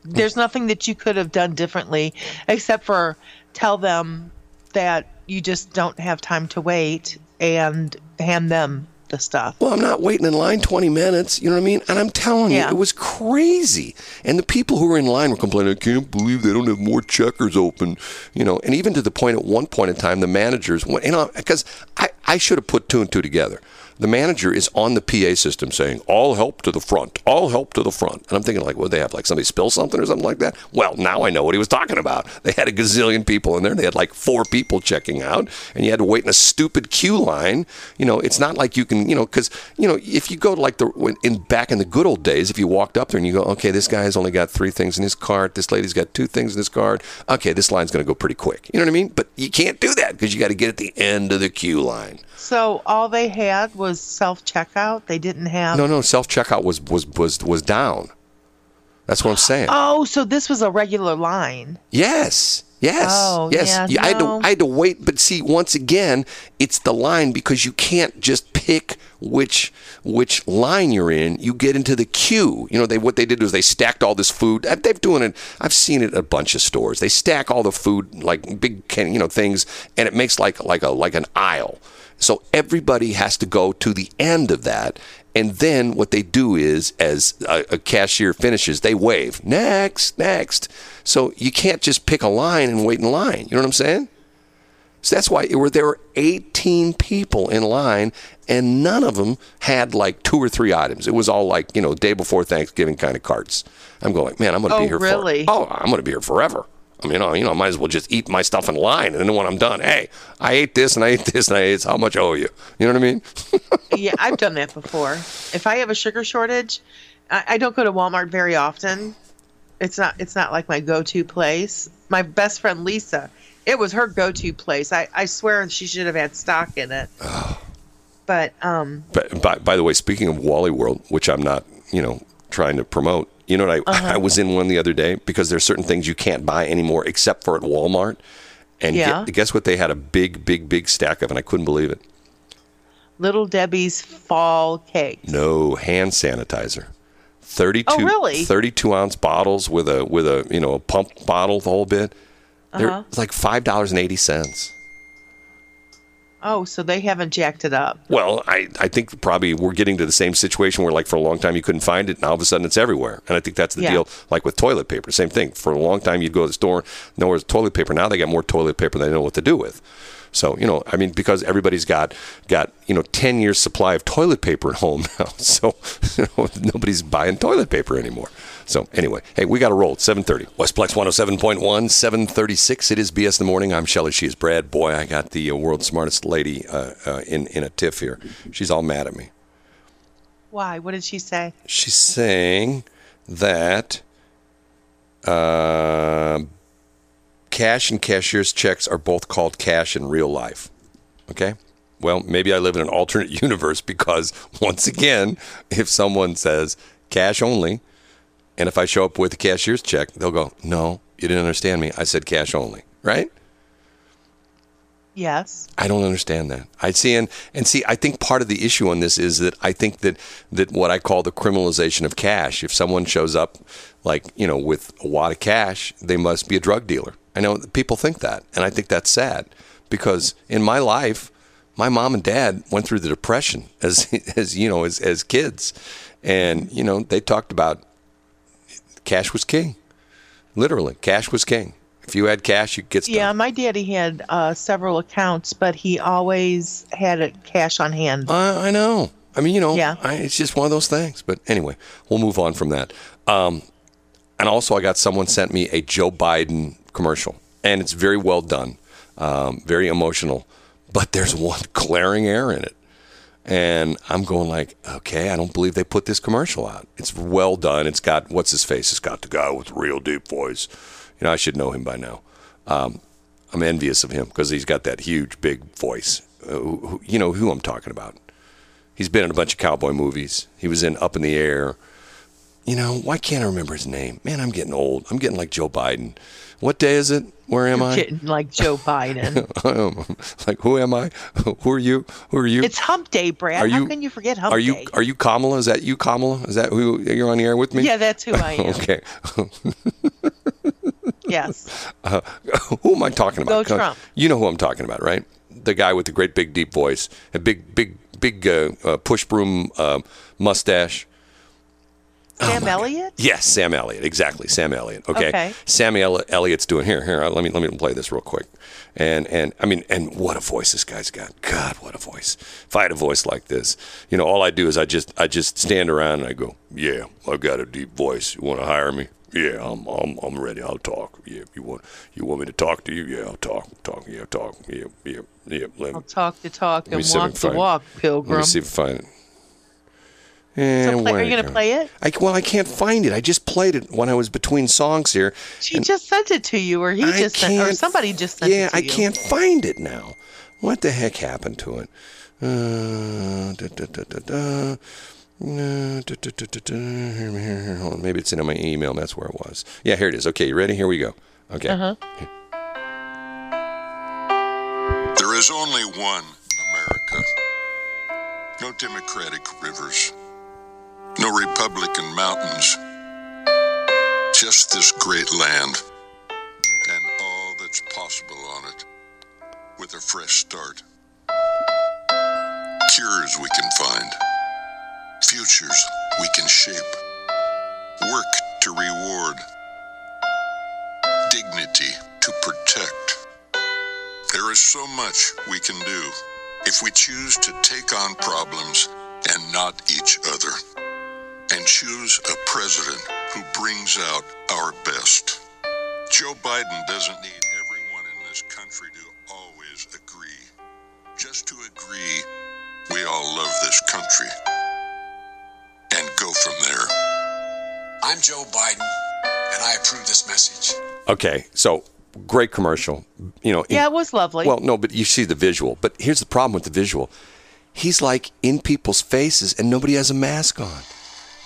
There's nothing that you could have done differently except for tell them that you just don't have time to wait and hand them the stuff. Well, I'm not waiting in line 20 minutes. You know what I mean? And I'm telling you, it was crazy. And the people who were in line were complaining, I can't believe they don't have more checkers open. You know, and even to the point at one point in time, the managers went, you know, because I, I should have put two and two together. The manager is on the PA system saying, all help to the front, all help to the front. And I'm thinking, like, what they have? Like somebody spill something or something like that? Well, now I know what he was talking about. They had a gazillion people in there. They had like four people checking out, and you had to wait in a stupid queue line. You know, it's not like you can, you know, because, you know, if you go to like the, in back in the good old days, if you walked up there and you go, okay, this guy's only got three things in his cart, this lady's got two things in his cart, okay, this line's going to go pretty quick. You know what I mean? But you can't do that because you got to get at the end of the queue line. So all they had was self checkout. They didn't have. No, no, self checkout was was was was down. That's what I'm saying. Oh, so this was a regular line. Yes. Yes. Oh, yes. yeah, I had to. I had to wait, but see, once again, it's the line because you can't just pick which which line you're in. You get into the queue. You know, they what they did was they stacked all this food. Uh, They've doing it. I've seen it at a bunch of stores. They stack all the food like big can you know things, and it makes like like a like an aisle. So everybody has to go to the end of that And then what they do is, as a, a cashier finishes, they wave next, next. So you can't just pick a line and wait in line. You know what I'm saying? So that's why it were there were 18 people in line, and none of them had like two or three items. It was all like you know day before Thanksgiving kind of carts. I'm going, man, I'm going to Oh, be here. really? For, oh, I'm going to be here forever. You know, you know, I might as well just eat my stuff in line, and then when I'm done, hey, I ate this and I ate this and I ate this. How much I owe you? You know what I mean? yeah, I've done that before. If I have a sugar shortage, I, I don't go to Walmart very often. It's not it's not like my go-to place. My best friend Lisa, it was her go-to place. I, I swear she should have had stock in it. But um But by, by the way, speaking of Wally World, which I'm not, you know, trying to promote, you know what I, Uh-huh. I was in one the other day because there's certain things you can't buy anymore except for at Walmart. And Yeah. gu- guess what? They had a big, big, big stack of, and I couldn't believe it. Little Debbie's fall cake. No hand sanitizer. 32, Oh, really? 32 ounce bottles with a with a you know a pump bottle the whole bit. They're Uh-huh. it's like five dollars and eighty cents. Oh, so they haven't jacked it up. Well, I, I think probably we're getting to the same situation where, like, for a long time you couldn't find it, and all of a sudden it's everywhere. And I think that's the Yeah. deal, like with toilet paper. Same thing. For a long time you'd go to the store, no where's toilet paper. Now they got more toilet paper than they know what to do with. So you know, I mean, because everybody's got got you know ten years supply of toilet paper at home now, so you know, nobody's buying toilet paper anymore. So anyway, hey, we got to roll. It's 7:30. Westplex 107.1, 736. It is BS in the morning. I'm Shelly. She is Brad. Boy, I got the uh, world's smartest lady uh, uh, in in a tiff here. She's all mad at me. Why? What did she say? She's saying that uh, cash and cashier's checks are both called cash in real life. Okay? Well, maybe I live in an alternate universe because, once again, if someone says cash only, and if I show up with a cashier's check, they'll go, No, you didn't understand me. I said cash only, right? Yes. I don't understand that. I see and and see. I think part of the issue on this is that I think that that what I call the criminalization of cash. If someone shows up, like you know, with a wad of cash, they must be a drug dealer. I know people think that, and I think that's sad because in my life, my mom and dad went through the depression as as you know as as kids, and you know they talked about cash was king. Literally, cash was king. If you had cash, you get stuff. Yeah, my daddy had uh, several accounts, but he always had it cash on hand. I, I know. I mean, you know, Yeah. I, it's just one of those things. But anyway, we'll move on from that. Um, and also, I got someone sent me a Joe Biden commercial, and it's very well done, um, very emotional. But there's one glaring error in it, and I'm going like, okay, I don't believe they put this commercial out. It's well done. It's got what's his face? It's got the guy with the real deep voice. You know, I should know him by now. Um, I'm envious of him because he's got that huge, big voice. Uh, who, you know who I'm talking about. He's been in a bunch of cowboy movies. He was in Up in the Air. You know, why can't I remember his name? Man, I'm getting old. I'm getting like Joe Biden. What day is it? Where am I? Getting like Joe Biden. like, who am I? Who are you? Who are you? it's Hump Day, Brad. Are How you- can you forget Hump are you Day? are you Kamala? Is that you, Kamala? Is that who you're on the air with me? Yeah, that's who I am. okay. Yes. Uh, who am I talking about? Go Trump. You know who I'm talking about, right? The guy with the great big deep voice, a big big big uh, uh, push broom uh, mustache. Oh Sam Elliott? Yes, Sam Elliott. Exactly, Sam Elliott. Okay. Okay. Sam El- Elliott's doing here. Here, let me let me play this real quick. And and I mean, and what a voice this guy's got. God, what a voice. If I had a voice like this, you know, all I do is I just I just stand around and I go, yeah, I've got a deep voice. You want to hire me? Yeah, I'm I'm I'm ready. I'll talk. Yeah, you want you want me to talk to you? Yeah, I'll talk. Talk. Yeah, talk. Yeah, yeah, yeah. Let I'll me, talk to talk and see if I walk find- walk, let Pilgrim. me see if I find it. And So play- are you gonna play it? I, well, I can't find it. I just played it when I was between songs here. She just sent it to you, or he I just sent, or somebody just sent yeah, it to I you. Yeah, I can't find it now. What the heck happened to it? Uh, da, da, da, da, da. Uh, da, da, da, da, da. Here, here, here. Hold on. Maybe it's in my email. That's where it was. Yeah, here it is. Okay, you ready? Here we go. Okay. Uh-huh. There is only one America. No Democratic rivers. No Republican mountains. Just this great land. And all that's possible on it. With a fresh start. Cures we can find. futures we can shape, work to reward, dignity to protect. There is so much we can do if we choose to take on problems and not each other, and choose a president who brings out our best. Joe Biden doesn't need everyone in this country to always agree. Just to agree, we all love this country. And go from there. I'm Joe Biden, and I approve this message. Okay, so great commercial. You know, in- Yeah, it was lovely. Well, no, but you see the visual. But here's the problem with the visual. He's like in people's faces and nobody has a mask on.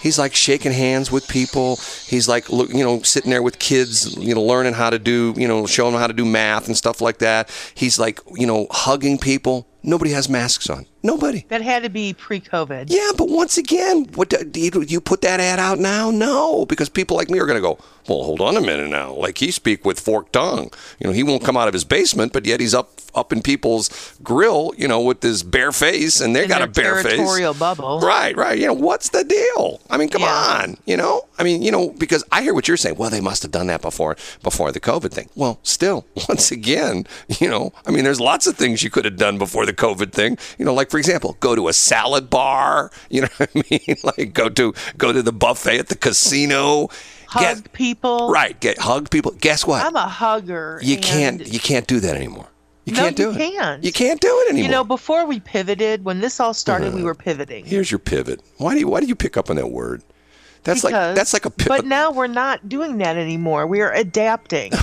He's like shaking hands with people. He's like, look, you know, sitting there with kids, you know, learning how to do, you know, showing them how to do math and stuff like that. He's like, you know, hugging people. Nobody has masks on. Nobody. that had to be pre-COVID. Yeah, but once again, what do you, do you put that ad out now? No, because people like me are going to go. Well, hold on a minute now. Like he speak with forked tongue. You know, he won't come out of his basement, but yet he's up up in people's grill. You know, with his bare face, and they In got a bare face. territorial bubble. Right, right. You know, what's the deal? I mean, come Yeah. on. You know, I mean, you know, because I hear what you're saying. Well, they must have done that before before the COVID thing. Well, still, once again, you know, I mean, there's lots of things you could have done before the COVID thing. You know, like for example, go to a salad bar. You know what I mean? Like go to go to the buffet at the casino. Hug people. Right, get hug people. Guess what? I'm a hugger. you can't you can't do that anymore. You No, can't do you it. can't. You can't do it anymore. You know, before we pivoted, when this all started, we uh-huh. were pivoting. Here's your pivot. Why do you why do you pick up on that word? That's like that's like a pivot. But now we're not doing that anymore. We are adapting.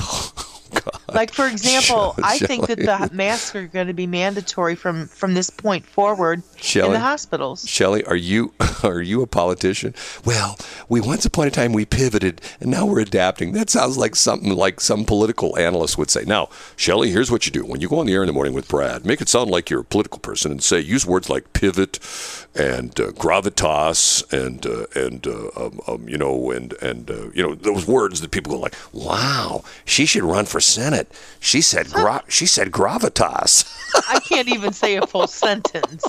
Oh, Like for example, I think that the masks are going to be mandatory from from this point forward in the hospitals. Shelley, are you are you a politician? Well, we once upon a time we pivoted and now we're adapting. That sounds like something like some political analyst would say. Now, Shelley, here's what you do. When you go on the air in the morning with Brad, make it sound like you're a political person and say use words like pivot and uh, gravitas and uh, and uh, um, um, you know and and uh, you know those words that people go like, "Wow, she should run for senate." She said gra- she said gravitas. I can't even say a full sentence.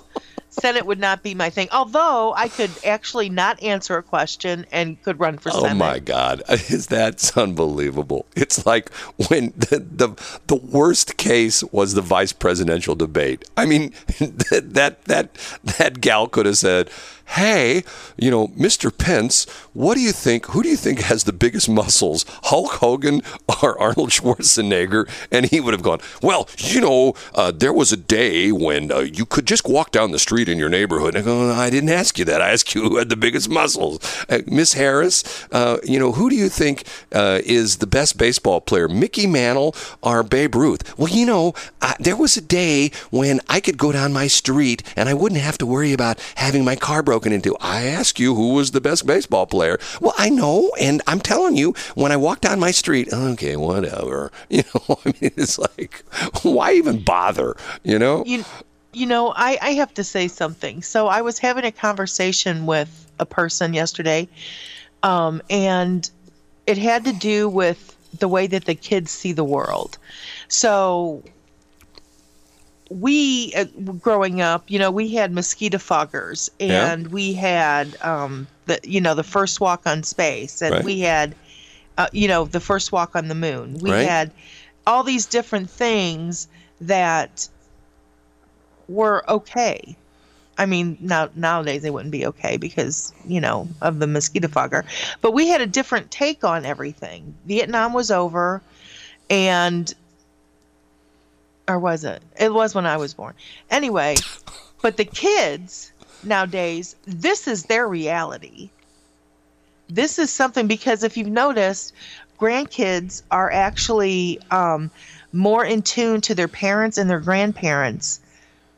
Senate would not be my thing. Although I could actually not answer a question and could run for Oh Senate. Oh my God, is that's unbelievable? It's like when the, the the worst case was the vice presidential debate. I mean, that that that that gal could have said, "Hey, you know, Mr. Pence, what do you think? Who do you think has the biggest muscles, Hulk Hogan or Arnold Schwarzenegger?" And he would have gone, "Well, you know, uh, there was a day when uh, you could just walk down the street in your neighborhood." And I go, "I didn't ask you that. I asked you who had the biggest muscles." Uh, Miss Harris, uh, you know, who do you think uh, is the best baseball player, Mickey Mantle or Babe Ruth? Well, you know, I, there was a day when I could go down my street and I wouldn't have to worry about having my car broken into. I ask you who was the best baseball player. Well, I know, and I'm telling you, when I walk down my street, okay, whatever. You know, I mean, it's like, why even bother? You know? You, you know, I, I have to say something. So I was having a conversation with a person yesterday, um, and it had to do with the way that the kids see the world. So we, uh, growing up, you know, we had mosquito foggers, Yeah. and we had um, the, you know, the first walk on space, and Right. we had, uh, you know, the first walk on the moon. We Right. had all these different things that were okay. I mean, now nowadays they wouldn't be okay because you know of the mosquito fogger. But we had a different take on everything. Vietnam was over, and or was it? It was when I was born. Anyway, but the kids nowadays, this is their reality. This is something because if you've noticed, grandkids are actually um, more in tune to their parents and their grandparents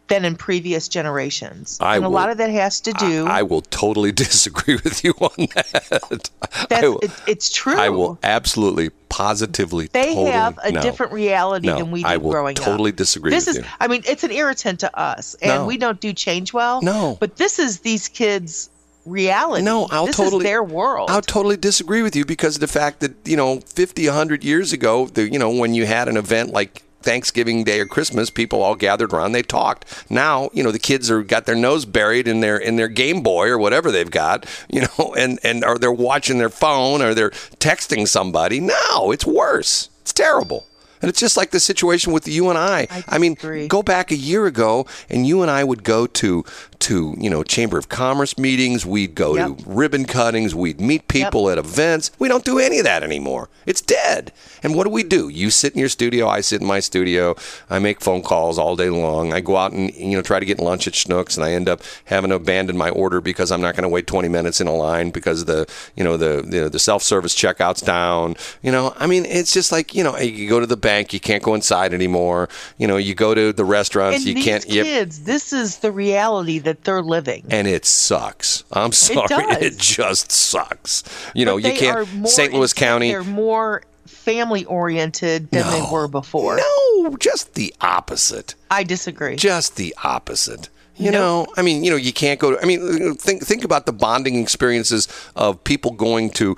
than in previous generations. I and a will- lot of that has to do. I will totally disagree with you on that. that's, will- it, it's true. I will absolutely, positively, They totally, have a no. different reality No, than we do. Growing up, I did will growing totally up. disagree This with is, you. I mean, it's an irritant to us, and No. we don't do change well. No. but this is these kids' reality. No, I'll this totally is their world. I'll totally disagree with you because of the fact that you know, 50, 100 years ago, the, you know, when you had an event like Thanksgiving Day or Christmas, people all gathered around, they talked. Now, you know, the kids are got their nose buried in their in their Game Boy or whatever they've got, you know, and and or they're watching their phone or they're texting somebody. No, it's worse. It's terrible. And it's just like the situation with you and I. I, mean, go back a year ago, and you and I would go to to you know Chamber of Commerce meetings. We'd go Yep. to ribbon cuttings. We'd meet people at events. We don't do any of that anymore. It's dead. And what do we do? You sit in your studio. I sit in my studio. I make phone calls all day long. I go out and you know try to get lunch at Schnucks, and I end up having to abandon my order because I'm not going to wait 20 minutes in a line because the you know the the, the self service checkout's down. You know, I mean, it's just like you know you go to the bank, you can't go inside anymore. You know, you go to the restaurants, And you can't. you- kids, this is the reality that they're living. and it sucks. I'm sorry, does. it, just sucks. You know, you can't. St. Louis County. They're more family oriented than they were before. No, just the opposite. I disagree. Just the opposite. You know, I mean, you know, you can't go to. I mean, think think about the bonding experiences of people going to,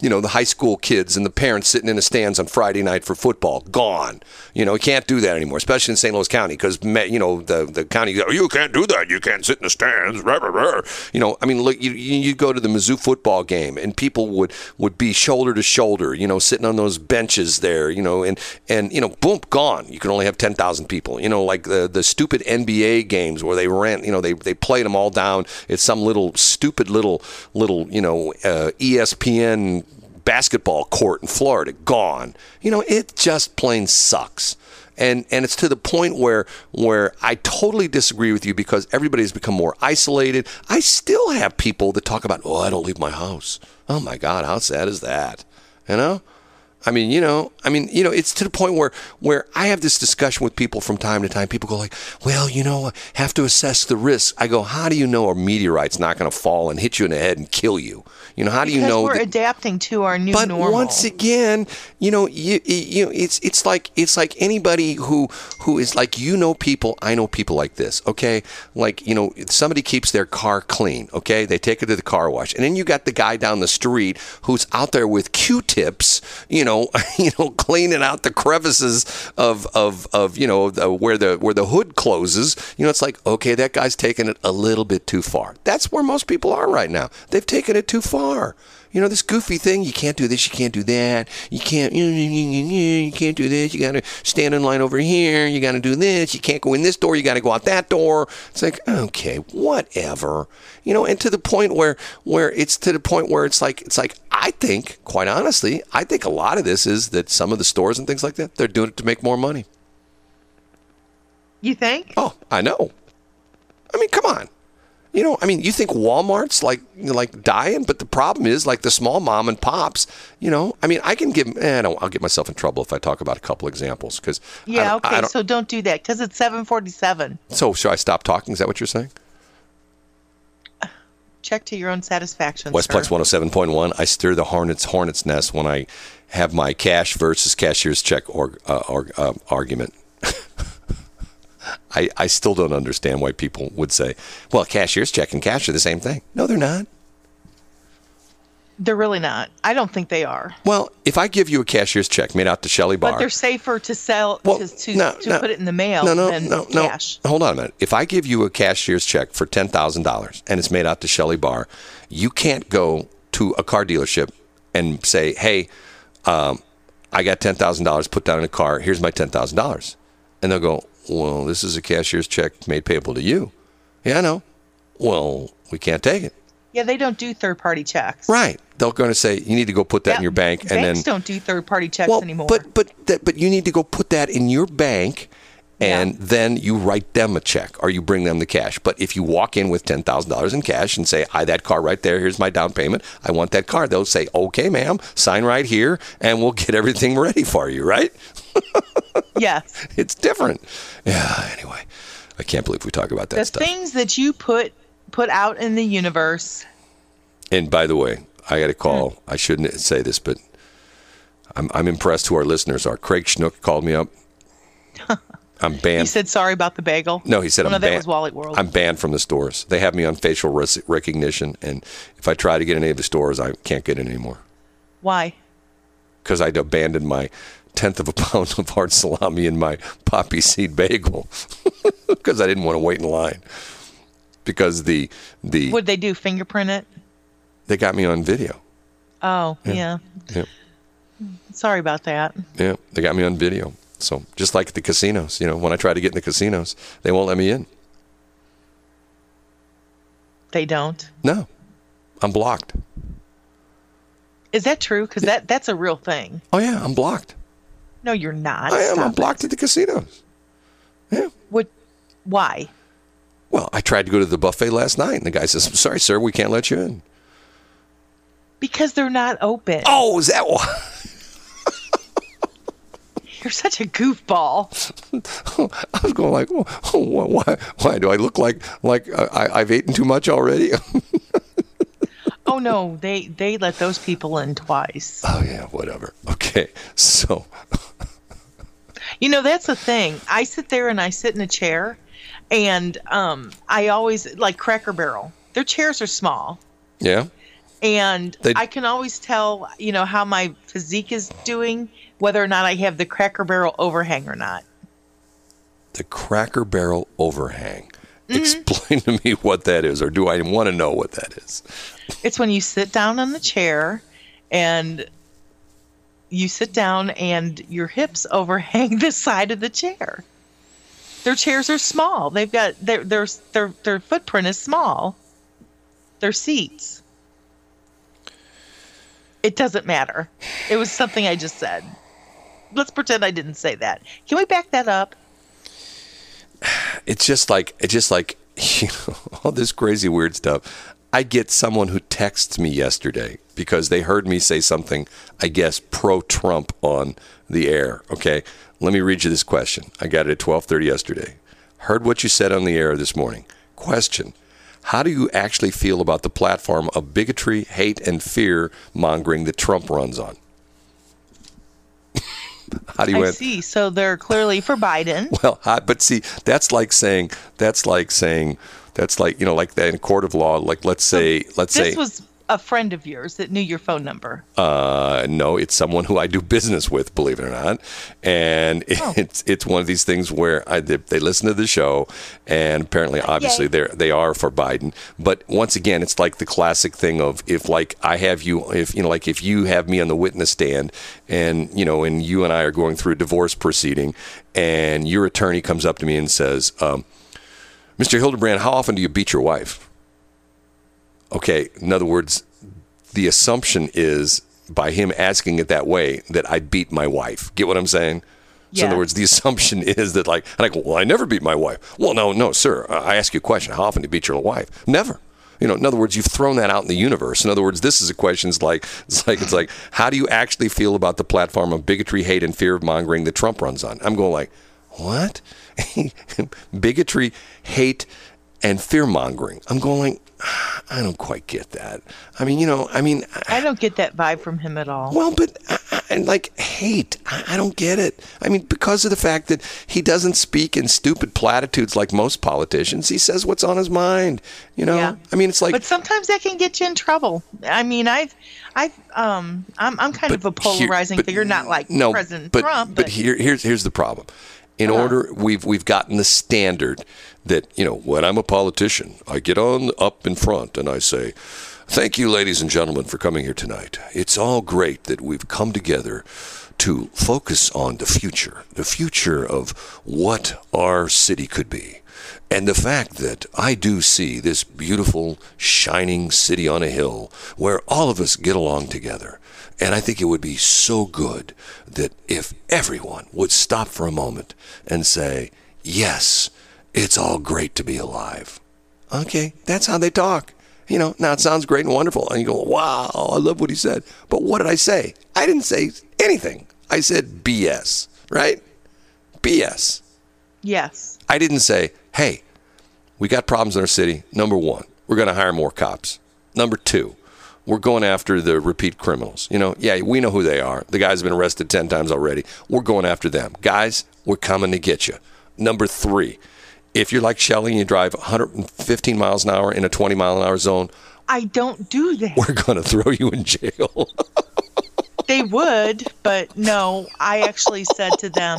you know, the high school kids and the parents sitting in the stands on Friday night for football. Gone. You know, you can't do that anymore, especially in St. Louis County, because you know the the county. goes, You can't do that. You can't sit in the stands. Rah, rah, rah." You know, I mean, look, you you go to the Mizzou football game, and people would would be shoulder to shoulder. You know, sitting on those benches there. You know, and and you know, boom, gone. You can only have ten thousand people. You know, like the the stupid NBA games where they rent. You know, they they played them all down at some little stupid little little you know uh, ESPN basketball court in Florida. Gone. You know, it just plain sucks. And, and it's to the point where where I totally disagree with you because everybody has become more isolated. I still have people that talk about, oh, I don't leave my house. Oh my God, how sad is that? You know? I mean, you know, I mean, you know, it's to the point where where I have this discussion with people from time to time. People go like, "Well, you know, I have to assess the risk." I go, "How do you know a meteorite's not going to fall and hit you in the head and kill you? You know, how do you because know?" we're that- adapting to our new but normal. once again, you know, you you know, it's it's like it's like anybody who who is like you know people. I know people like this. Okay, like you know, somebody keeps their car clean. Okay, they take it to the car wash, and then you got the guy down the street who's out there with Q-tips. You know, you know, cleaning out the crevices of of of you know the, where the where the hood closes. You know, it's like okay, that guy's taking it a little bit too far. That's where most people are right now. They've taken it too far. You know, this goofy thing, you can't do this, you can't do that, you can't, you, can't do this, you got to stand in line over here, you got to do this, you can't go in this door, you got to go out that door. It's like, okay, whatever. You know, and to the point where, where it's to the point where it's like, it's like, I think, quite honestly, I think a lot of this is that some of the stores and things like that, they're doing it to make more money. you think? Oh, I know. I mean, come on. You know, I mean, you think Walmart's like like dying, but the problem is like the small mom and pops. You know, I mean, I can give. Eh, I don't. I'll get myself in trouble if I talk about a couple examples because. Yeah. Okay. Don't, so don't do that because it's 7:47. so should I stop talking? Is that what you're saying? Check to your own satisfaction. Westplex 107.1. I stir the hornet's hornet's nest when I have my cash versus cashier's check or, uh, or uh, argument. I, I still don't understand why people would say, well, cashier's check and cash are the same thing. No, they're not. They're really not. I don't think they are. Well, if I give you a cashier's check made out to Shelley Bar, But they're safer to sell Well, to, to, no, to no. put it in the mail no, no, than no, no. cash. Hold on a minute. If I give you a cashier's check for ten thousand dollars and it's made out to Shelley Bar, you can't go to a car dealership and say, "Hey, um, I got ten thousand dollars put down in a car. Here's my ten thousand dollars," and they'll go, "Well, this is a cashier's check made payable to you." Yeah, I know. Well, we can't take it. Yeah, they don't do third party checks. Right. They're going to say you need to go put that in your bank, and Banks then don't do third party checks well, anymore. But but that, but you need to go put that in your bank, and then you write them a check or you bring them the cash. But if you walk in with ten thousand dollars in cash and say, "I that car right there. Here's my down payment. I want that car," they'll say, "Okay, ma'am, sign right here, and we'll get everything ready for you." Right? yes. It's different. Yeah. Anyway, I can't believe we talk about that the stuff. things that you put put out in the universe. And by the way, I got a call. Hmm. I shouldn't say this, but I'm, I'm impressed who our listeners are. Craig Schnuck called me up. I'm banned. He said sorry about the bagel. no, he said I'm no, that banned. was Wally World. I'm banned from the stores. They have me on facial recognition, and if I try to get in any of the stores, I can't get in anymore Why? because I'd abandoned my tenth of a pound of hard salami in my poppy seed bagel because I didn't want to wait in line. Because the the Would they do fingerprint it? they got me on video. Oh, yeah. Yeah. Sorry about that. Yeah, they got me on video. So just like the casinos, you know, when I try to get in the casinos, they won't let me in. They don't. No, I'm blocked. Is that true? Because that that's a real thing. Oh yeah, I'm blocked. No, you're not. I am. Stop I'm it. blocked at the casinos. Yeah. What? Why? Well, I tried to go to the buffet last night, and the guy says, "I'm sorry, sir, we can't let you in." Because they're not open. Oh, is that why? You're such a goofball. I was going like, oh, why? Why do I look like like I, I've eaten too much already? Oh no, they they let those people in twice. oh yeah, whatever. Okay, so You know, that's the thing. I sit there and I sit in a chair and um I always like Cracker Barrel. Their chairs are small. yeah, And They- I can always tell, you know, how my physique is doing, whether or not I have the Cracker Barrel overhang or not. the Cracker Barrel overhang. Mm-hmm. Explain to me what that is, or do I want to know what that is? It's when you sit down on the chair and you sit down and your hips overhang the side of the chair. Their chairs are small. They've got their their their their footprint is small. Their seats. It doesn't matter. It was something I just said. Let's pretend I didn't say that. Can we back that up? it's just like it's just like you know, all this crazy weird stuff. I get someone who texts me yesterday because they heard me say something, I guess, pro Trump on the air. Okay, let me read you this question. I got it at twelve thirty yesterday. Heard what you said on the air this morning. Question: How do you actually feel about the platform of bigotry, hate, and fear mongering that Trump runs on? How do you I see. So they're clearly for Biden. well, I, but see, that's like saying that's like saying that's like you know like that in a court of law. Like let's say let's This say was a friend of yours that knew your phone number. uh, no, it's someone who I do business with, believe it or not, and Oh. it's it's one of these things where I, they, they listen to the show, and apparently, obviously, they they are for Biden. But once again, it's like the classic thing of if like I have you, if you know, like if you have me on the witness stand, and you know, and you and I are going through a divorce proceeding, and your attorney comes up to me and says, um, "Mr. Hildebrand, how often do you beat your wife?" Okay, in other words, the assumption is by him asking it that way that I beat my wife. Get what I'm saying? So in other words, the assumption is that like, and I go, well, I never beat my wife. Well, no, no, sir. I ask you a question. How often do you beat your wife? Never. You know, in other words, you've thrown that out in the universe. In other words, this is a question. It's like, it's like, it's like, how do you actually feel about the platform of bigotry, hate, and fear of mongering that Trump runs on? I'm going like, what? bigotry, hate, and fear mongering. I'm going like, I don't quite get that. I mean, you know, I mean, I don't get that vibe from him at all. well, but I, I, and like hate, I, I don't get it. I mean, because of the fact that he doesn't speak in stupid platitudes like most politicians. He says what's on his mind. You know, Yeah. I mean, it's like but sometimes that can get you in trouble. I mean, I've, I've, um, I'm, I'm kind of a here- polarizing but- figure, not like no, President but, Trump, but but, here, here's here's the problem. In Uh-huh. order, we've we've gotten the standard that you know when I'm a politician, I get on up in front and I say, "Thank you, ladies and gentlemen, for coming here tonight. It's all great that we've come together." To focus on the future, the future of what our city could be. And the fact that I do see this beautiful, shining city on a hill where all of us get along together. And I think it would be so good that if everyone would stop for a moment and say, Yes, it's all great to be alive. Okay, that's how they talk. You know, now it sounds great and wonderful. And you go, Wow, I love what he said. But what did I say? I didn't say anything. I said BS, right? BS. yes, I didn't say, hey, we got problems in our city. Number one, we're going to hire more cops. Number two, we're going after the repeat criminals. You know, yeah, we know who they are. The guy's been arrested 10 times already. We're going after them. Guys, we're coming to get you. Number three, if you're like Shelly and you drive 115 miles an hour in a 20 mile an hour zone, I don't do that. we're going to throw you in jail. they would, but no, I actually said to them,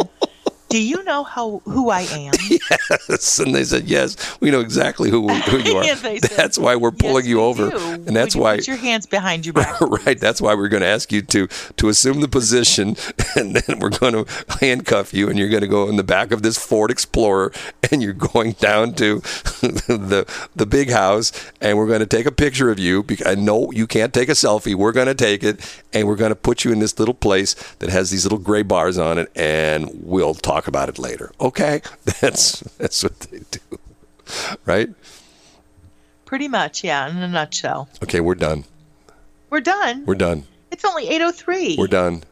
"Do you know how who I am?" yes. And they said, yes, we know exactly who, who you are. And they said, that's why we're pulling you over. Do. And that's you why. put your hands behind your back. right. That's why we're going to ask you to to assume the position, and then we're going to handcuff you, and you're going to go in the back of this Ford Explorer, and you're going down to the the big house, and we're going to take a picture of you. Because I know you can't take a selfie. We're going to take it, and we're going to put you in this little place that has these little gray bars on it, and we'll talk about it later. Okay? That's that's what they do. Right? Pretty much, yeah, in a nutshell. Okay, we're done. We're done. We're done. It's only 8:03. We're done.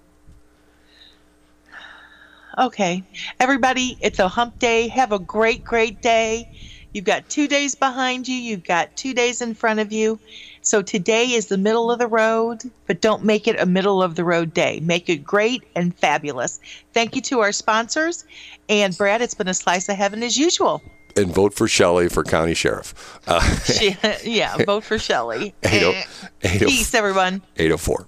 Okay. Everybody, it's a hump day. Have a great, great day. You've got two days behind you, you've got two days in front of you. So today is the middle of the road, but don't make it a middle of the road day. Make it great and fabulous. Thank you to our sponsors. And Brad, it's been a slice of heaven as usual. And vote for Shelley for county sheriff. Uh, She- yeah, vote for Shelley. 80 Peace, everyone. 804.